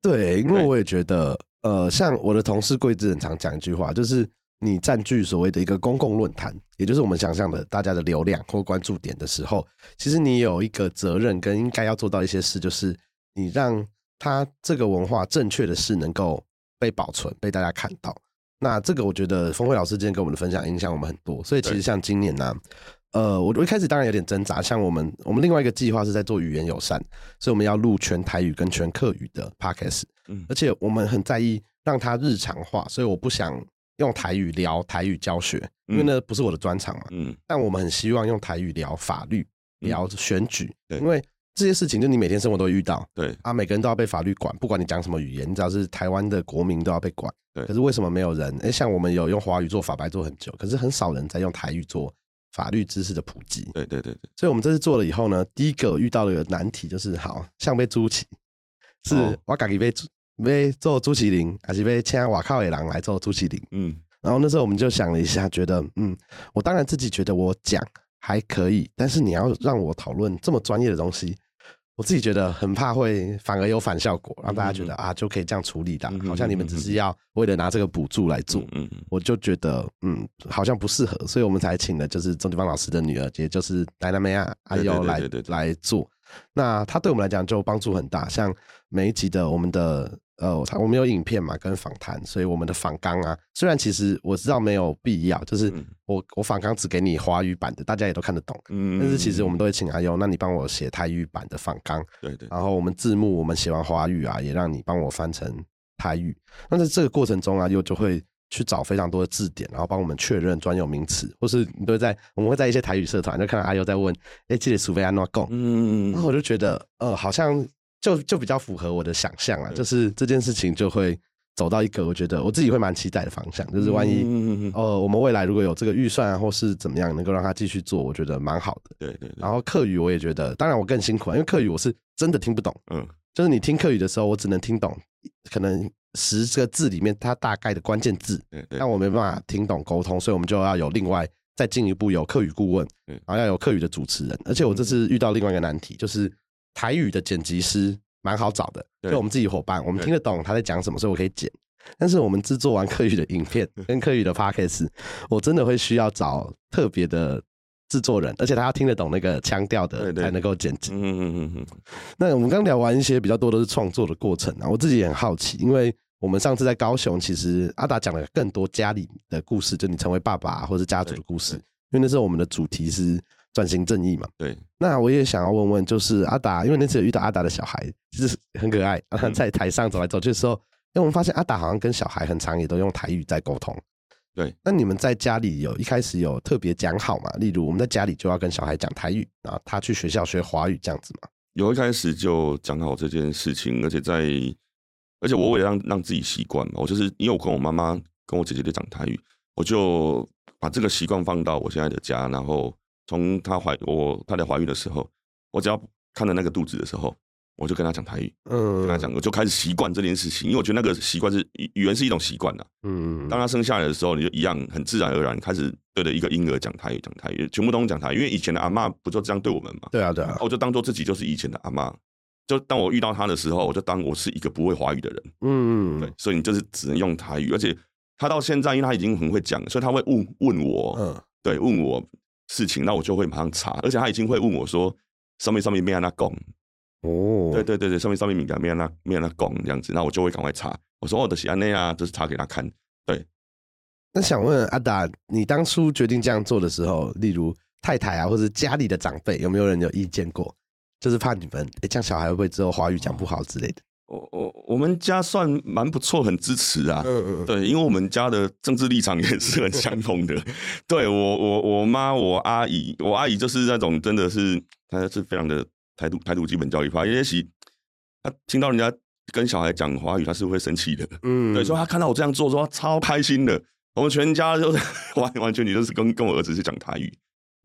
对，因为我也觉得，呃，像我的同事桂枝很常讲一句话，就是你占据所谓的一个公共论坛，也就是我们想象的大家的流量或关注点的时候，其实你有一个责任跟应该要做到一些事，就是你让它这个文化正确的是能够被保存，被大家看到。那这个我觉得峰辉老师今天跟我们的分享影响我们很多，所以其实像今年呢、呃，我我一开始当然有点挣扎，像我们我们另外一个计划是在做语言友善，所以我们要录全台语跟全客语的 podcast，嗯。而且我们很在意让它日常化，所以我不想用台语聊台语教学，因为嗯那不是我的专长嘛。嗯。但我们很希望用台语聊法律、嗯。聊选举，对。因为这些事情就你每天生活都会遇到对啊，每个人都要被法律管，不管你讲什么语言，你只要是台湾的国民都要被管。对可是为什么没有人？哎，像我们有用华语做法白做很久，可是很少人在用台语做法律知识的普及。对对对对，所以我们这次做了以后呢，第一个遇到了一个难题，就是好像被朱奇，是哦我自己被被做朱麒麟，还是被请瓦靠野狼来做朱麒麟？嗯然后那时候我们就想了一下，觉得嗯，我当然自己觉得我讲还可以，但是你要让我讨论这么专业的东西，我自己觉得很怕会反而有反效果，让大家觉得啊就可以这样处理的好像你们只是要为了拿这个补助来做。嗯嗯我就觉得嗯好像不适合，所以我们才请了就是钟地芳老师的女儿，也就是戴娜梅亚阿优来来做。那他对我们来讲就帮助很大，像每一集的我们的呃，他我们有影片嘛跟访谈，所以我们的访纲啊，虽然其实我知道没有必要，就是嗯。我我访纲只给你华语版的，大家也都看得懂，嗯，但是其实我们都会请阿优，那你帮我写台语版的访纲，对对。然后我们字幕我们写完华语啊，也让你帮我翻成台语。那在这个过程中啊，又就会去找非常多的字典，然后帮我们确认专有名词，或是你都会在我们会在一些台语社团就看到阿优在问，哎，这里苏菲安诺贡，嗯然后我就觉得，呃，好像就就比较符合我的想象了，就是这件事情就会走到一个我觉得我自己会蛮期待的方向，就是万一。嗯呃，我们未来如果有这个预算啊，或是怎么样，能够让他继续做，我觉得蛮好的。对对对，然后课语我也觉得，当然我更辛苦啊，因为课语我是真的听不懂，嗯就是你听课语的时候，我只能听懂可能十个字里面它大概的关键字，但我没办法听懂沟通，所以我们就要有另外再进一步有课语顾问，嗯然后要有课语的主持人。而且我这次遇到另外一个难题，就是台语的剪辑师蛮好找的，对。就我们自己伙伴，我们对。听得懂他在讲什么，所以我可以剪。但是我们制作完客语的影片 跟客语的 podcast，我真的会需要找特别的制作人，而且他要听得懂那个腔调的才能够剪辑。嗯嗯嗯嗯那我们刚聊完一些比较多都是创作的过程啊，我自己也很好奇，因为我们上次在高雄，其实阿达讲了更多家里的故事，就你成为爸爸、或是家族的故事，因为那时候我们的主题是转型正义嘛。对，那我也想要问问，就是阿达，因为那次有遇到阿达的小孩，就是很可爱，他在台上走来走去的时候，因为我们发现阿达好像跟小孩很常也都用台语在沟通。对，那你们在家里有一开始有特别讲好嘛？例如我们在家里就要跟小孩讲台语，然后他去学校学华语这样子嘛？有一开始就讲好这件事情，而且在，而且我为了让让自己习惯嘛，我就是因为我跟我妈妈跟我姐姐都讲台语，我就把这个习惯放到我现在的家，然后从她怀我太太怀孕的时候，我只要看着那个肚子的时候，我就跟她讲台语，嗯，跟她讲，我就开始习惯这件事情，因为我觉得那个习惯是语语言是一种习惯呐。嗯，当她生下来的时候，你就一样很自然而然开始对着一个婴儿讲台语，讲台语，全部都讲台语，因为以前的阿嬷不就这样对我们嘛？对啊，对啊，我就当做自己就是以前的阿嬷。就当我遇到她的时候，我就当我是一个不会华语的人，嗯，对，所以你就是只能用台语，而且她到现在，因为她已经很会讲，所以她会问问我，嗯，对，问我事情，那我就会马上查，而且他已经会问我说，上面上面没让他讲，哦，对对对对，上面上面敏感没让他没让他讲这样子，那我就会赶快查，我说哦的是安内啊，就是查给他看，对。那想问阿达，你当初决定这样做的时候，例如太太啊，或者家里的长辈，有没有人有意见过？就是怕你们，哎，这样小孩会不会之后华语讲不好之类的？我我我们家算蛮不错，很支持啊，嗯嗯，对，因为我们家的政治立场也是很相同的。对我，我我妈，我阿姨，我阿姨就是那种真的是，她是非常的台独台独基本教育法，也许她听到人家跟小孩讲华语，她是会生气的。嗯，对，所以她看到我这样做，说她超开心的。我们全家就是 完完全全就是跟跟我儿子是讲台语。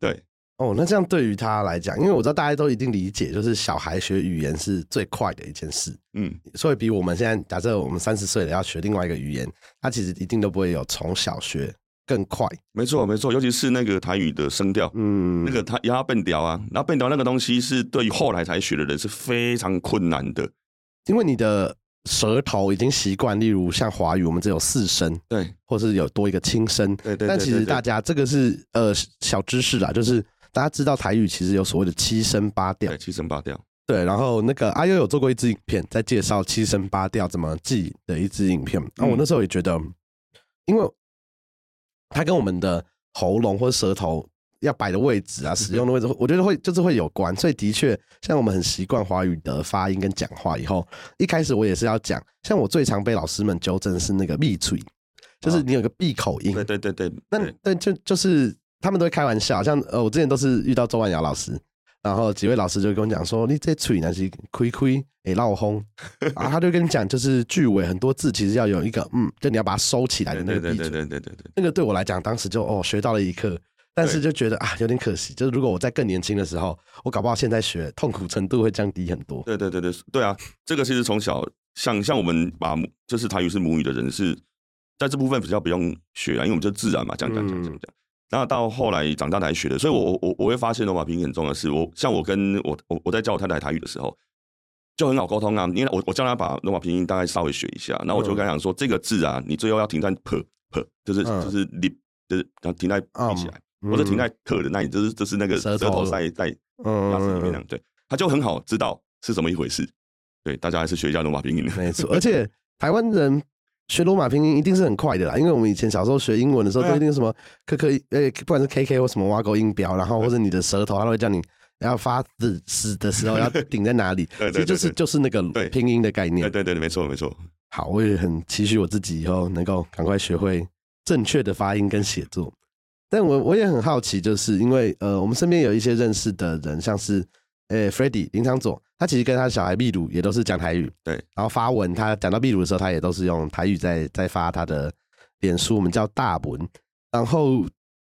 对，哦，那这样对于他来讲，因为我知道大家都一定理解，就是小孩学语言是最快的一件事，嗯，所以比我们现在假设我们三十岁了要学另外一个语言，他其实一定都不会有从小学更快。没错没错，尤其是那个台语的声调。嗯，那个他压变调啊，然后变调那个东西是对于后来才学的人是非常困难的。因为你的舌头已经习惯，例如像华语，我们只有四声，对或是有多一个轻声。对对，但其实大家这个是呃小知识啦，就是大家知道台语其实有所谓的七声八调对，七声八调，对，然后那个阿优有做过一支影片，在介绍七声八调怎么记的一支影片。然后我那时候也觉得，因为它跟我们的喉咙或者舌头要摆的位置啊、使用的位置，我觉得会就是会有关。所以的确，像我们很习惯华语的发音跟讲话以后，一开始我也是要讲，像我最常被老师们纠正是那个闭嘴，就是你有个闭口音。对对对对，那对对就就是他们都会开玩笑，像呃，我之前都是遇到周万瑶老师，然后几位老师就跟我讲说，你这嘴呢是亏亏诶闹轰，然后他就跟你讲，就是句尾很多字其实要有一个嗯，就你要把它收起来的那对对对个闭嘴。对对对对，那个对我来讲，当时就哦学到了一课，但是就觉得啊有点可惜，就是如果我在更年轻的时候，我搞不好现在学痛苦程度会降低很多。对对对对对啊！这个其实从小像像我们把母就是台语是母语的人是在这部分比较不用学啊，因为我们就自然嘛，讲讲讲讲讲。那到后来长大才学的，所以我我我我会发现罗马拼音很重要的是，我像我跟我我我在教我太太台语的时候，就很好沟通啊。因为我我叫她把罗马拼音大概稍微学一下，然后我就跟她讲说，这个字啊，你最后要停在 p p，就是嗯就是你就是要停在闭起来，嗯或者停在特的那里，就是就是那个舌头在在嗯牙齿里面那样，对，他就很好知道是怎么一回事。对，大家还是学一下罗马拼音的。没错，而且台湾人学罗马拼音一定是很快的啦，因为我们以前小时候学英文的时候，都一定什么科科呃，不管是 K K 或什么挖沟音标，然后或者你的舌头，他都会叫你要发字死的时候要顶在哪里，对对其实就是就是那个拼音的概念对。对对，没错没错。好，我也很期许我自己以后能够赶快学会正确的发音跟写作。但我我也很好奇，就是因为呃，我们身边有一些认识的人，像是呃 f r e d d y 林长佐，他其实跟他小孩秘鲁也都是讲台语，对，然后发文，他讲到秘鲁的时候，他也都是用台语在在发他的脸书，我们叫大文。然后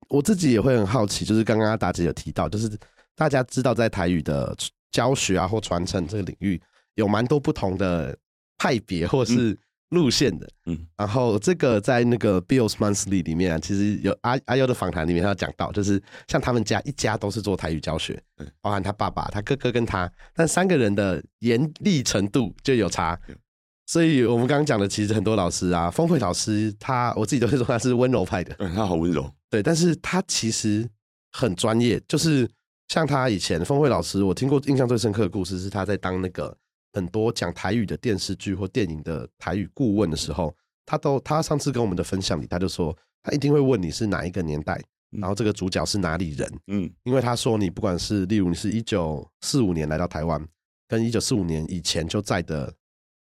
我自己也会很好奇，就是刚刚阿达姐有提到，就是大家知道在台语的教学啊或传承这个领域，有蛮多不同的派别或是路线的。嗯，然后这个在那个 Bills Monthly 里面啊，其实有阿阿优的访谈里面，他有讲到，就是像他们家一家都是做台语教学嗯，包含他爸爸、他哥哥跟他，但三个人的严厉程度就有差对。所以我们刚刚讲的，其实很多老师啊，峰会老师他，我自己都会说他是温柔派的，嗯他好温柔。对，但是他其实很专业，就是像他以前峰会老师，我听过印象最深刻的故事是他在当那个很多讲台语的电视剧或电影的台语顾问的时候，他都他上次跟我们的分享里，他就说他一定会问你是哪一个年代，嗯。然后这个主角是哪里人，嗯。因为他说你不管是例如你是一九四五年来到台湾，跟一九四五年以前就在的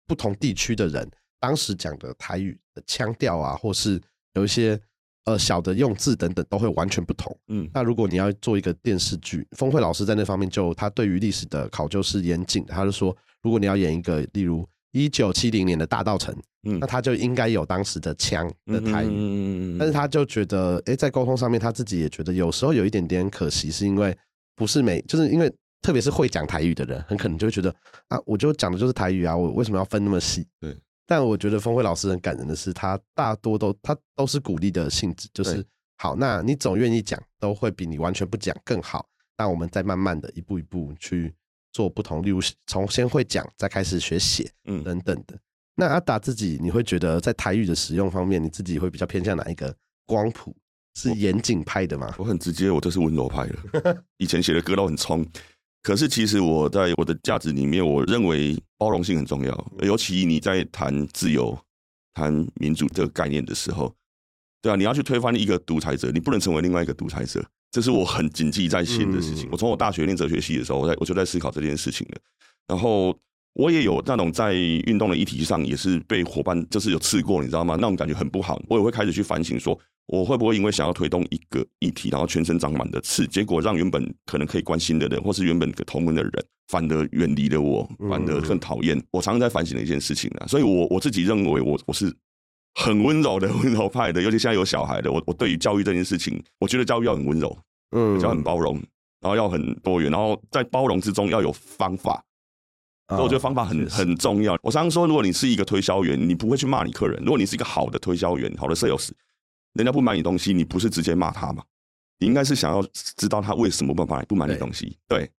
不同地区的人，当时讲的台语的腔调啊，或是有一些呃小的用字等等，都会完全不同。嗯。那如果你要做一个电视剧，峰会老师在那方面就他对于历史的考究是严谨的，他就说，如果你要演一个例如一九七零年的大道城，嗯那他就应该有当时的腔的台语。嗯但是他就觉得，哎、在沟通上面，他自己也觉得有时候有一点点可惜，是因为不是每，就是因为特别是会讲台语的人，很可能就会觉得啊，我就讲的就是台语啊，我为什么要分那么细？对。但我觉得峰会老师很感人的是，他大多都他都是鼓励的性质，就是好，那你总愿意讲，都会比你完全不讲更好。那我们再慢慢的一步一步去做不同，例如从先会讲，再开始学写，嗯等等的。那阿达自己，你会觉得在台语的使用方面，你自己会比较偏向哪一个光谱？是严谨派的吗？我很直接，我就是温柔派的。以前写的歌都很冲，可是其实我在我的价值里面，我认为包容性很重要，尤其你在谈自由、谈民主这个概念的时候，对啊，你要去推翻一个独裁者，你不能成为另外一个独裁者，这是我很谨记在心的事情。嗯我从我大学念哲学系的时候，我在我就在思考这件事情了。然后我也有那种在运动的议题上也是被伙伴就是有刺过，你知道吗？那种感觉很不好。我也会开始去反省说，我会不会因为想要推动一个议题，然后全身长满的刺，结果让原本可能可以关心的人，或是原本同门的人，反而远离了我，反而更讨厌。我常常在反省的一件事情啊，所以我我自己认为我我是。很温柔的温柔派的，尤其现在有小孩的，我我对于教育这件事情，我觉得教育要很温柔，嗯要很包容，然后要很多元，然后在包容之中要有方法。所以我觉得方法很很重要。我常常说，如果你是一个推销员，你不会去骂你客人；如果你是一个好的推销员，好的 sales，人家不买你东西，你不是直接骂他嘛？你应该是想要知道他为什么不买不买你东西。对，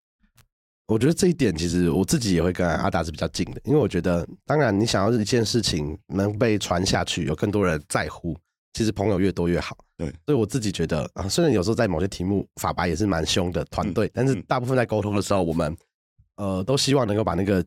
我觉得这一点其实我自己也会跟阿达是比较近的，因为我觉得，当然你想要一件事情能被传下去，有更多人在乎，其实朋友越多越好。对所以我自己觉得啊，虽然有时候在某些题目法白也是蛮凶的团队，但是嗯大部分在沟通的时候，我们呃都希望能够把那个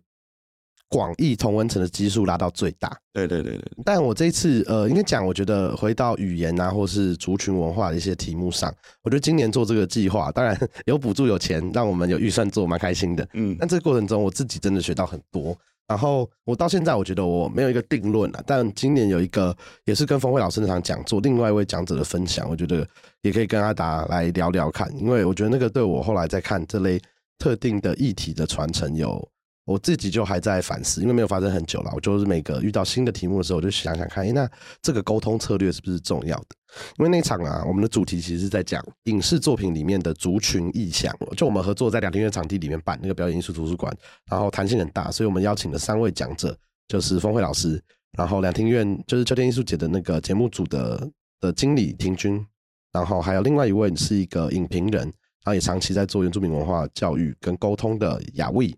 广义同温层的基数拉到最大。对对对对，但我这一次呃，应该讲，我觉得回到语言啊，或是族群文化的一些题目上，我觉得今年做这个计划，当然有补助有钱，让我们有预算做，蛮开心的。嗯但这个过程中，我自己真的学到很多。然后我到现在，我觉得我没有一个定论啊。但今年有一个也是跟峰会老师那场讲座，另外一位讲者的分享，我觉得也可以跟阿达来聊聊看，因为我觉得那个对我后来在看这类特定的议题的传承有。我自己就还在反思，因为没有发生很久了。我就是每个遇到新的题目的时候，我就想想看，诶，那这个沟通策略是不是重要的？因为那场啊，我们的主题其实是在讲影视作品里面的族群意象。就我们合作在两厅院场地里面办那个表演艺术图书馆，然后弹性很大，所以我们邀请了三位讲者，就是峰会老师，然后两厅院就是秋天艺术节的那个节目组的的经理庭君，然后还有另外一位是一个影评人，然后也长期在做原住民文化教育跟沟通的雅卫。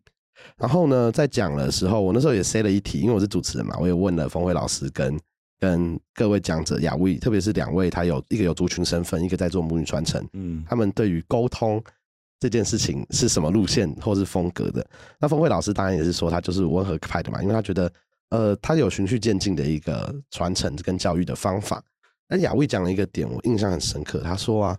然后呢，在讲的时候，我那时候也塞了一题，因为我是主持人嘛，我也问了峰辉老师跟跟各位讲者雅卫，特别是两位，他有一个有族群身份，一个在做母语传承，嗯他们对于沟通这件事情是什么路线或是风格的。那峰会老师当然也是说他就是温和派的嘛，因为他觉得呃他有循序渐进的一个传承跟教育的方法。那雅卫讲了一个点，我印象很深刻，他说啊。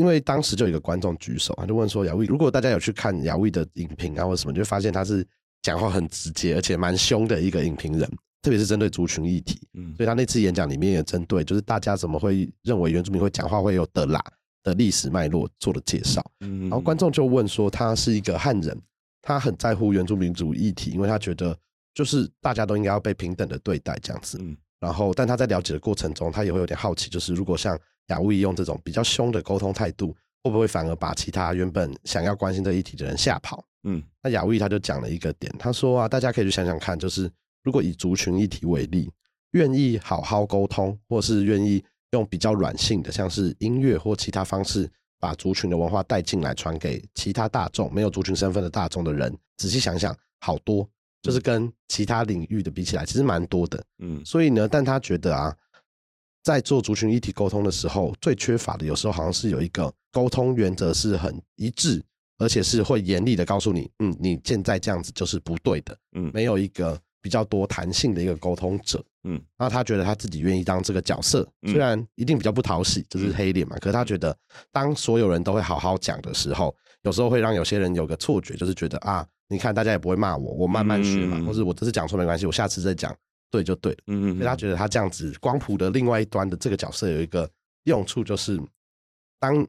因为当时就有一个观众举手，他就问说：“雅卫，如果大家有去看雅卫的影评啊，或者什么，就会发现他是讲话很直接，而且蛮凶的一个影评人，特别是针对族群议题。嗯所以他那次演讲里面也针对，就是大家怎么会认为原住民会讲话会有的啦的历史脉络做了介绍。嗯，然后观众就问说，他是一个汉人，他很在乎原住民族议题，因为他觉得就是大家都应该要被平等的对待这样子。嗯然后，但他在了解的过程中，他也会有点好奇，就是如果像雅威用这种比较凶的沟通态度，会不会反而把其他原本想要关心这个议题的人吓跑？嗯那雅威他就讲了一个点，他说啊，大家可以去想想看，就是如果以族群议题为例，愿意好好沟通，或是愿意用比较软性的，像是音乐或其他方式，把族群的文化带进来，传给其他大众没有族群身份的大众的人，仔细想想，好多就是跟其他领域的比起来，其实蛮多的。嗯所以呢，但他觉得啊，在做族群一体沟通的时候，最缺乏的有时候好像是有一个沟通原则是很一致，而且是会严厉的告诉你，嗯，你现在这样子就是不对的，嗯。没有一个比较多弹性的一个沟通者。嗯。那他觉得他自己愿意当这个角色，嗯。虽然一定比较不讨喜，就是黑脸嘛，可是他觉得当所有人都会好好讲的时候，有时候会让有些人有个错觉，就是觉得啊，你看大家也不会骂我，我慢慢学嘛，嗯。或者我这次讲错没关系，我下次再讲对就对了。嗯所以他觉得他这样子光谱的另外一端的这个角色有一个用处，就是当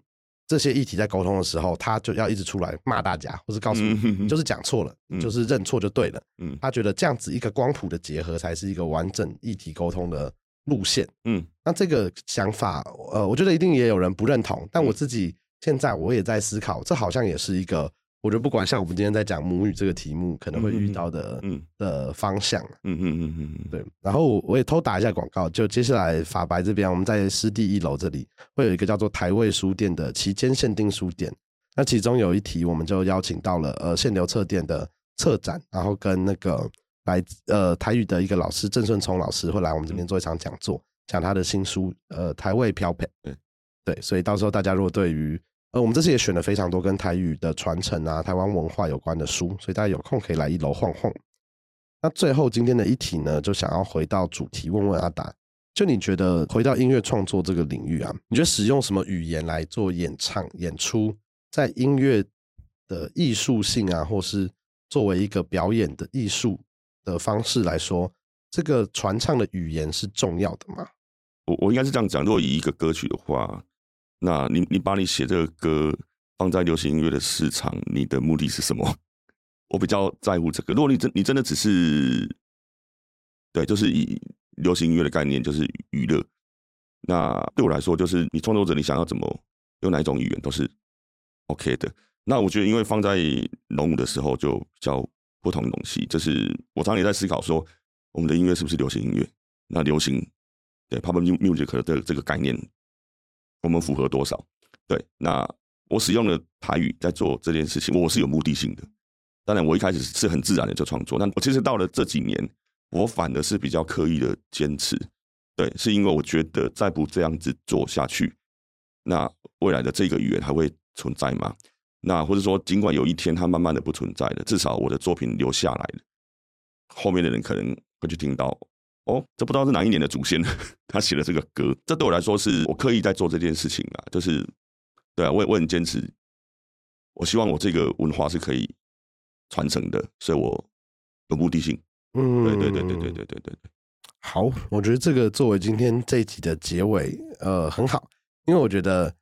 这些议题在沟通的时候，他就要一直出来骂大家，或是告诉你嗯就是讲错了，嗯就是认错就对了。嗯他觉得这样子一个光谱的结合才是一个完整议题沟通的路线。嗯那这个想法，呃，我觉得一定也有人不认同，但我自己现在我也在思考，这好像也是一个，我觉得不管像我们今天在讲母语这个题目，可能会遇到的、嗯的方向。嗯嗯嗯嗯嗯，对，然后我也偷打一下广告，就接下来法白这边，我们在湿地一楼这里会有一个叫做台味书店的期间限定书店。那其中有一题，我们就邀请到了呃限流册店的策展，然后跟那个来自呃台语的一个老师郑顺聪老师会来我们这边做一场讲座，讲他的新书呃台味漂配。对对，所以到时候大家如果对于呃我们这次也选了非常多跟台语的传承啊、台湾文化有关的书，所以大家有空可以来一楼晃晃。那最后今天的一题呢，就想要回到主题，问问阿达，就你觉得回到音乐创作这个领域啊，你觉得使用什么语言来做演唱、演出，在音乐的艺术性啊，或是作为一个表演的艺术的方式来说，这个传唱的语言是重要的吗？我我应该是这样讲，如果以一个歌曲的话，那你你把你写这个歌放在流行音乐的市场，你的目的是什么？我比较在乎这个。如果你真你真的只是，对，就是以流行音乐的概念，就是娱乐。那对我来说，就是你创作者你想要怎么用哪一种语言都是 OK 的。那我觉得，因为放在龙舞的时候就比较不同的东西，就是我常常也在思考说，我们的音乐是不是流行音乐？那流行对 pop music 的这个概念，我们符合多少？对，那我使用了台语在做这件事情，我是有目的性的。当然，我一开始是很自然的就创作，但我其实到了这几年，我反而是比较刻意的坚持。对，是因为我觉得再不这样子做下去，那未来的这个语言还会存在吗？那或者说，尽管有一天它慢慢的不存在了，至少我的作品留下来了，后面的人可能会去听到，哦，这不知道是哪一年的祖先 他写的这个歌，这对我来说是我刻意在做这件事情啊，就是对啊，我也我很坚持，我希望我这个文化是可以传承的，所以我有目的性。嗯对对对对对对对对对，好，我觉得这个作为今天这一集的结尾，呃，很好，因为我觉得，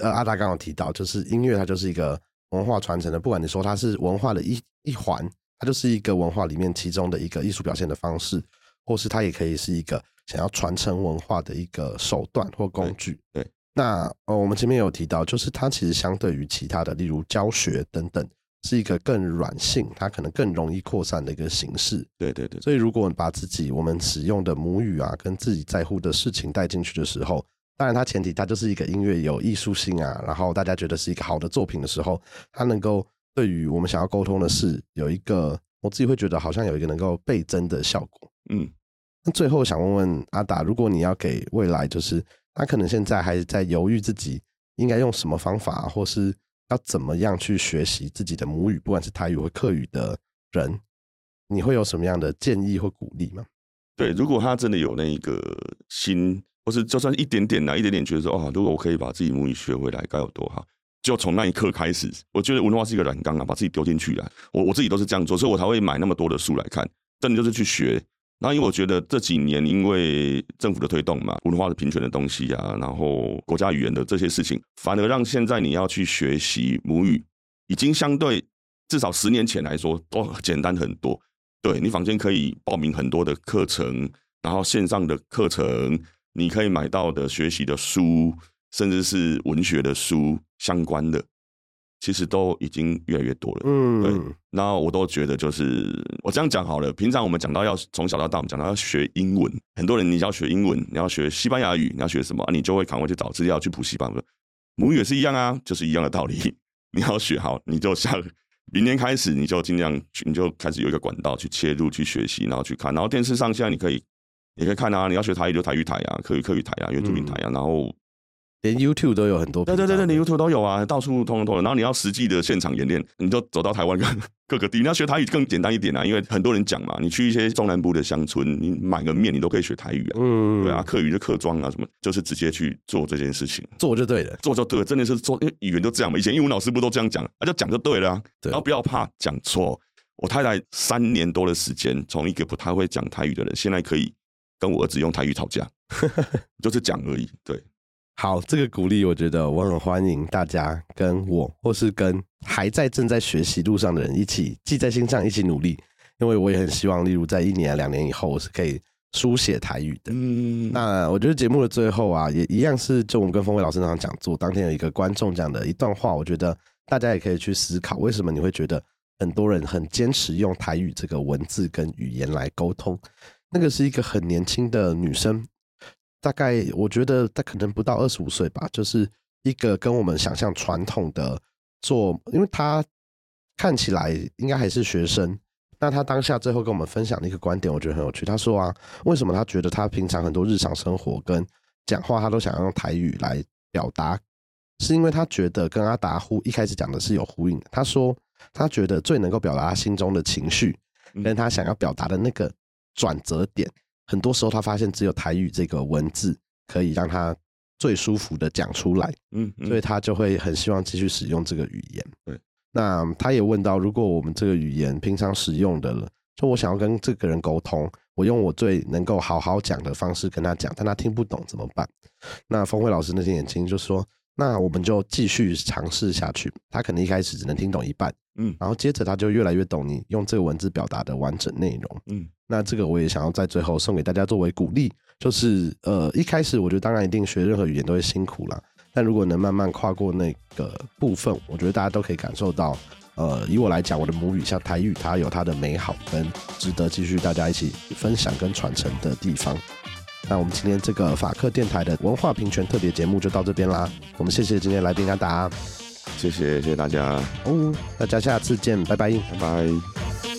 呃，阿达刚刚提到，就是音乐它就是一个文化传承的，不管你说它是文化的一一环，它就是一个文化里面其中的一个艺术表现的方式，或是它也可以是一个想要传承文化的一个手段或工具。对对那呃，我们前面有提到，就是它其实相对于其他的，例如教学等等，是一个更软性，它可能更容易扩散的一个形式。对对对，所以，如果把自己我们使用的母语啊，跟自己在乎的事情带进去的时候，当然，它前提它就是一个音乐有艺术性啊，然后大家觉得是一个好的作品的时候，它能够对于我们想要沟通的事有一个，我自己会觉得好像有一个能够倍增的效果。嗯，那最后想问问阿达，如果你要给未来，就是他可能现在还在犹豫自己应该用什么方法，或是要怎么样去学习自己的母语，不管是台语或客语的人，你会有什么样的建议或鼓励吗？对，如果他真的有那个心，或是就算一点点呐，一点点觉得说，哦，如果我可以把自己母语学回来，该有多好！就从那一刻开始，我觉得文化是一个软缸啊，把自己丢进去啊。我我自己都是这样做，所以我才会买那么多的书来看，真的就是去学。然后因为我觉得这几年因为政府的推动嘛，文化的平权的东西啊，然后国家语言的这些事情，反而让现在你要去学习母语，已经相对至少十年前来说都简单很多。对你房间可以报名很多的课程，然后线上的课程，你可以买到的学习的书，甚至是文学的书相关的。其实都已经越来越多了，嗯，对。然后我都觉得，就是我这样讲好了。平常我们讲到要从小到大，我们讲到要学英文，很多人你要学英文，你要学西班牙语，你要学什么，你就会赶快去找资料去补习班。母语也是一样啊，就是一样的道理。你要学好，你就像明年开始，你就尽量去，你就开始有一个管道去切入去学习，然后去看。然后电视上现在你可以，你可以看啊。你要学台语就台语台啊，客语客语台啊，原住民台啊，然后。连 YouTube 都有很多，对对对对，连 YouTube 都有啊，到处通通通。然后你要实际的现场演练，你就走到台湾各个地。你要学台语更简单一点啊，因为很多人讲嘛，你去一些中南部的乡村，你买个面你都可以学台语啊。嗯，对啊，客语就客庄啊什么，就是直接去做这件事情，做就对了，做就对，真的是做，因为语言都这样嘛。以前英文老师不都这样讲，那就讲就对了啊。然后不要怕讲错。我太太三年多的时间，从一个不太会讲台语的人，现在可以跟我儿子用台语吵架，就是讲而已。对。好，这个鼓励我觉得我很欢迎大家跟我，或是跟还在正在学习路上的人一起记在心上，一起努力。因为我也很希望，例如在一年、两年以后，我是可以书写台语的。嗯，那我觉得节目的最后啊，也一样是就我们跟峰伟老师那场讲座当天有一个观众讲的一段话，我觉得大家也可以去思考，为什么你会觉得很多人很坚持用台语这个文字跟语言来沟通？那个是一个很年轻的女生。大概我觉得他可能不到二十五岁吧，就是一个跟我们想象传统的做，因为他看起来应该还是学生。那他当下最后跟我们分享的一个观点，我觉得很有趣。他说啊，为什么他觉得他平常很多日常生活跟讲话，他都想要用台语来表达，是因为他觉得跟阿达呼一开始讲的是有呼应的。他说他觉得最能够表达他心中的情绪，跟他想要表达的那个转折点。很多时候，他发现只有台语这个文字可以让他最舒服的讲出来，嗯，所以他就会很希望继续使用这个语言。对，那他也问到，如果我们这个语言平常使用的了，就我想要跟这个人沟通，我用我最能够好好讲的方式跟他讲，但他听不懂怎么办？那峰辉老师那天眼睛就说，那我们就继续尝试下去。他可能一开始只能听懂一半，嗯，然后接着他就越来越懂你用这个文字表达的完整内容，嗯。那这个我也想要在最后送给大家作为鼓励，就是呃一开始我觉得当然一定学任何语言都会辛苦了，但如果能慢慢跨过那个部分，我觉得大家都可以感受到，呃以我来讲，我的母语像台语，它有它的美好跟值得继续大家一起分享跟传承的地方。那我们今天这个法克电台的文化平权特别节目就到这边啦，我们谢谢今天来宾阿达，谢谢谢谢大家，哦，大家下次见，拜拜，拜拜。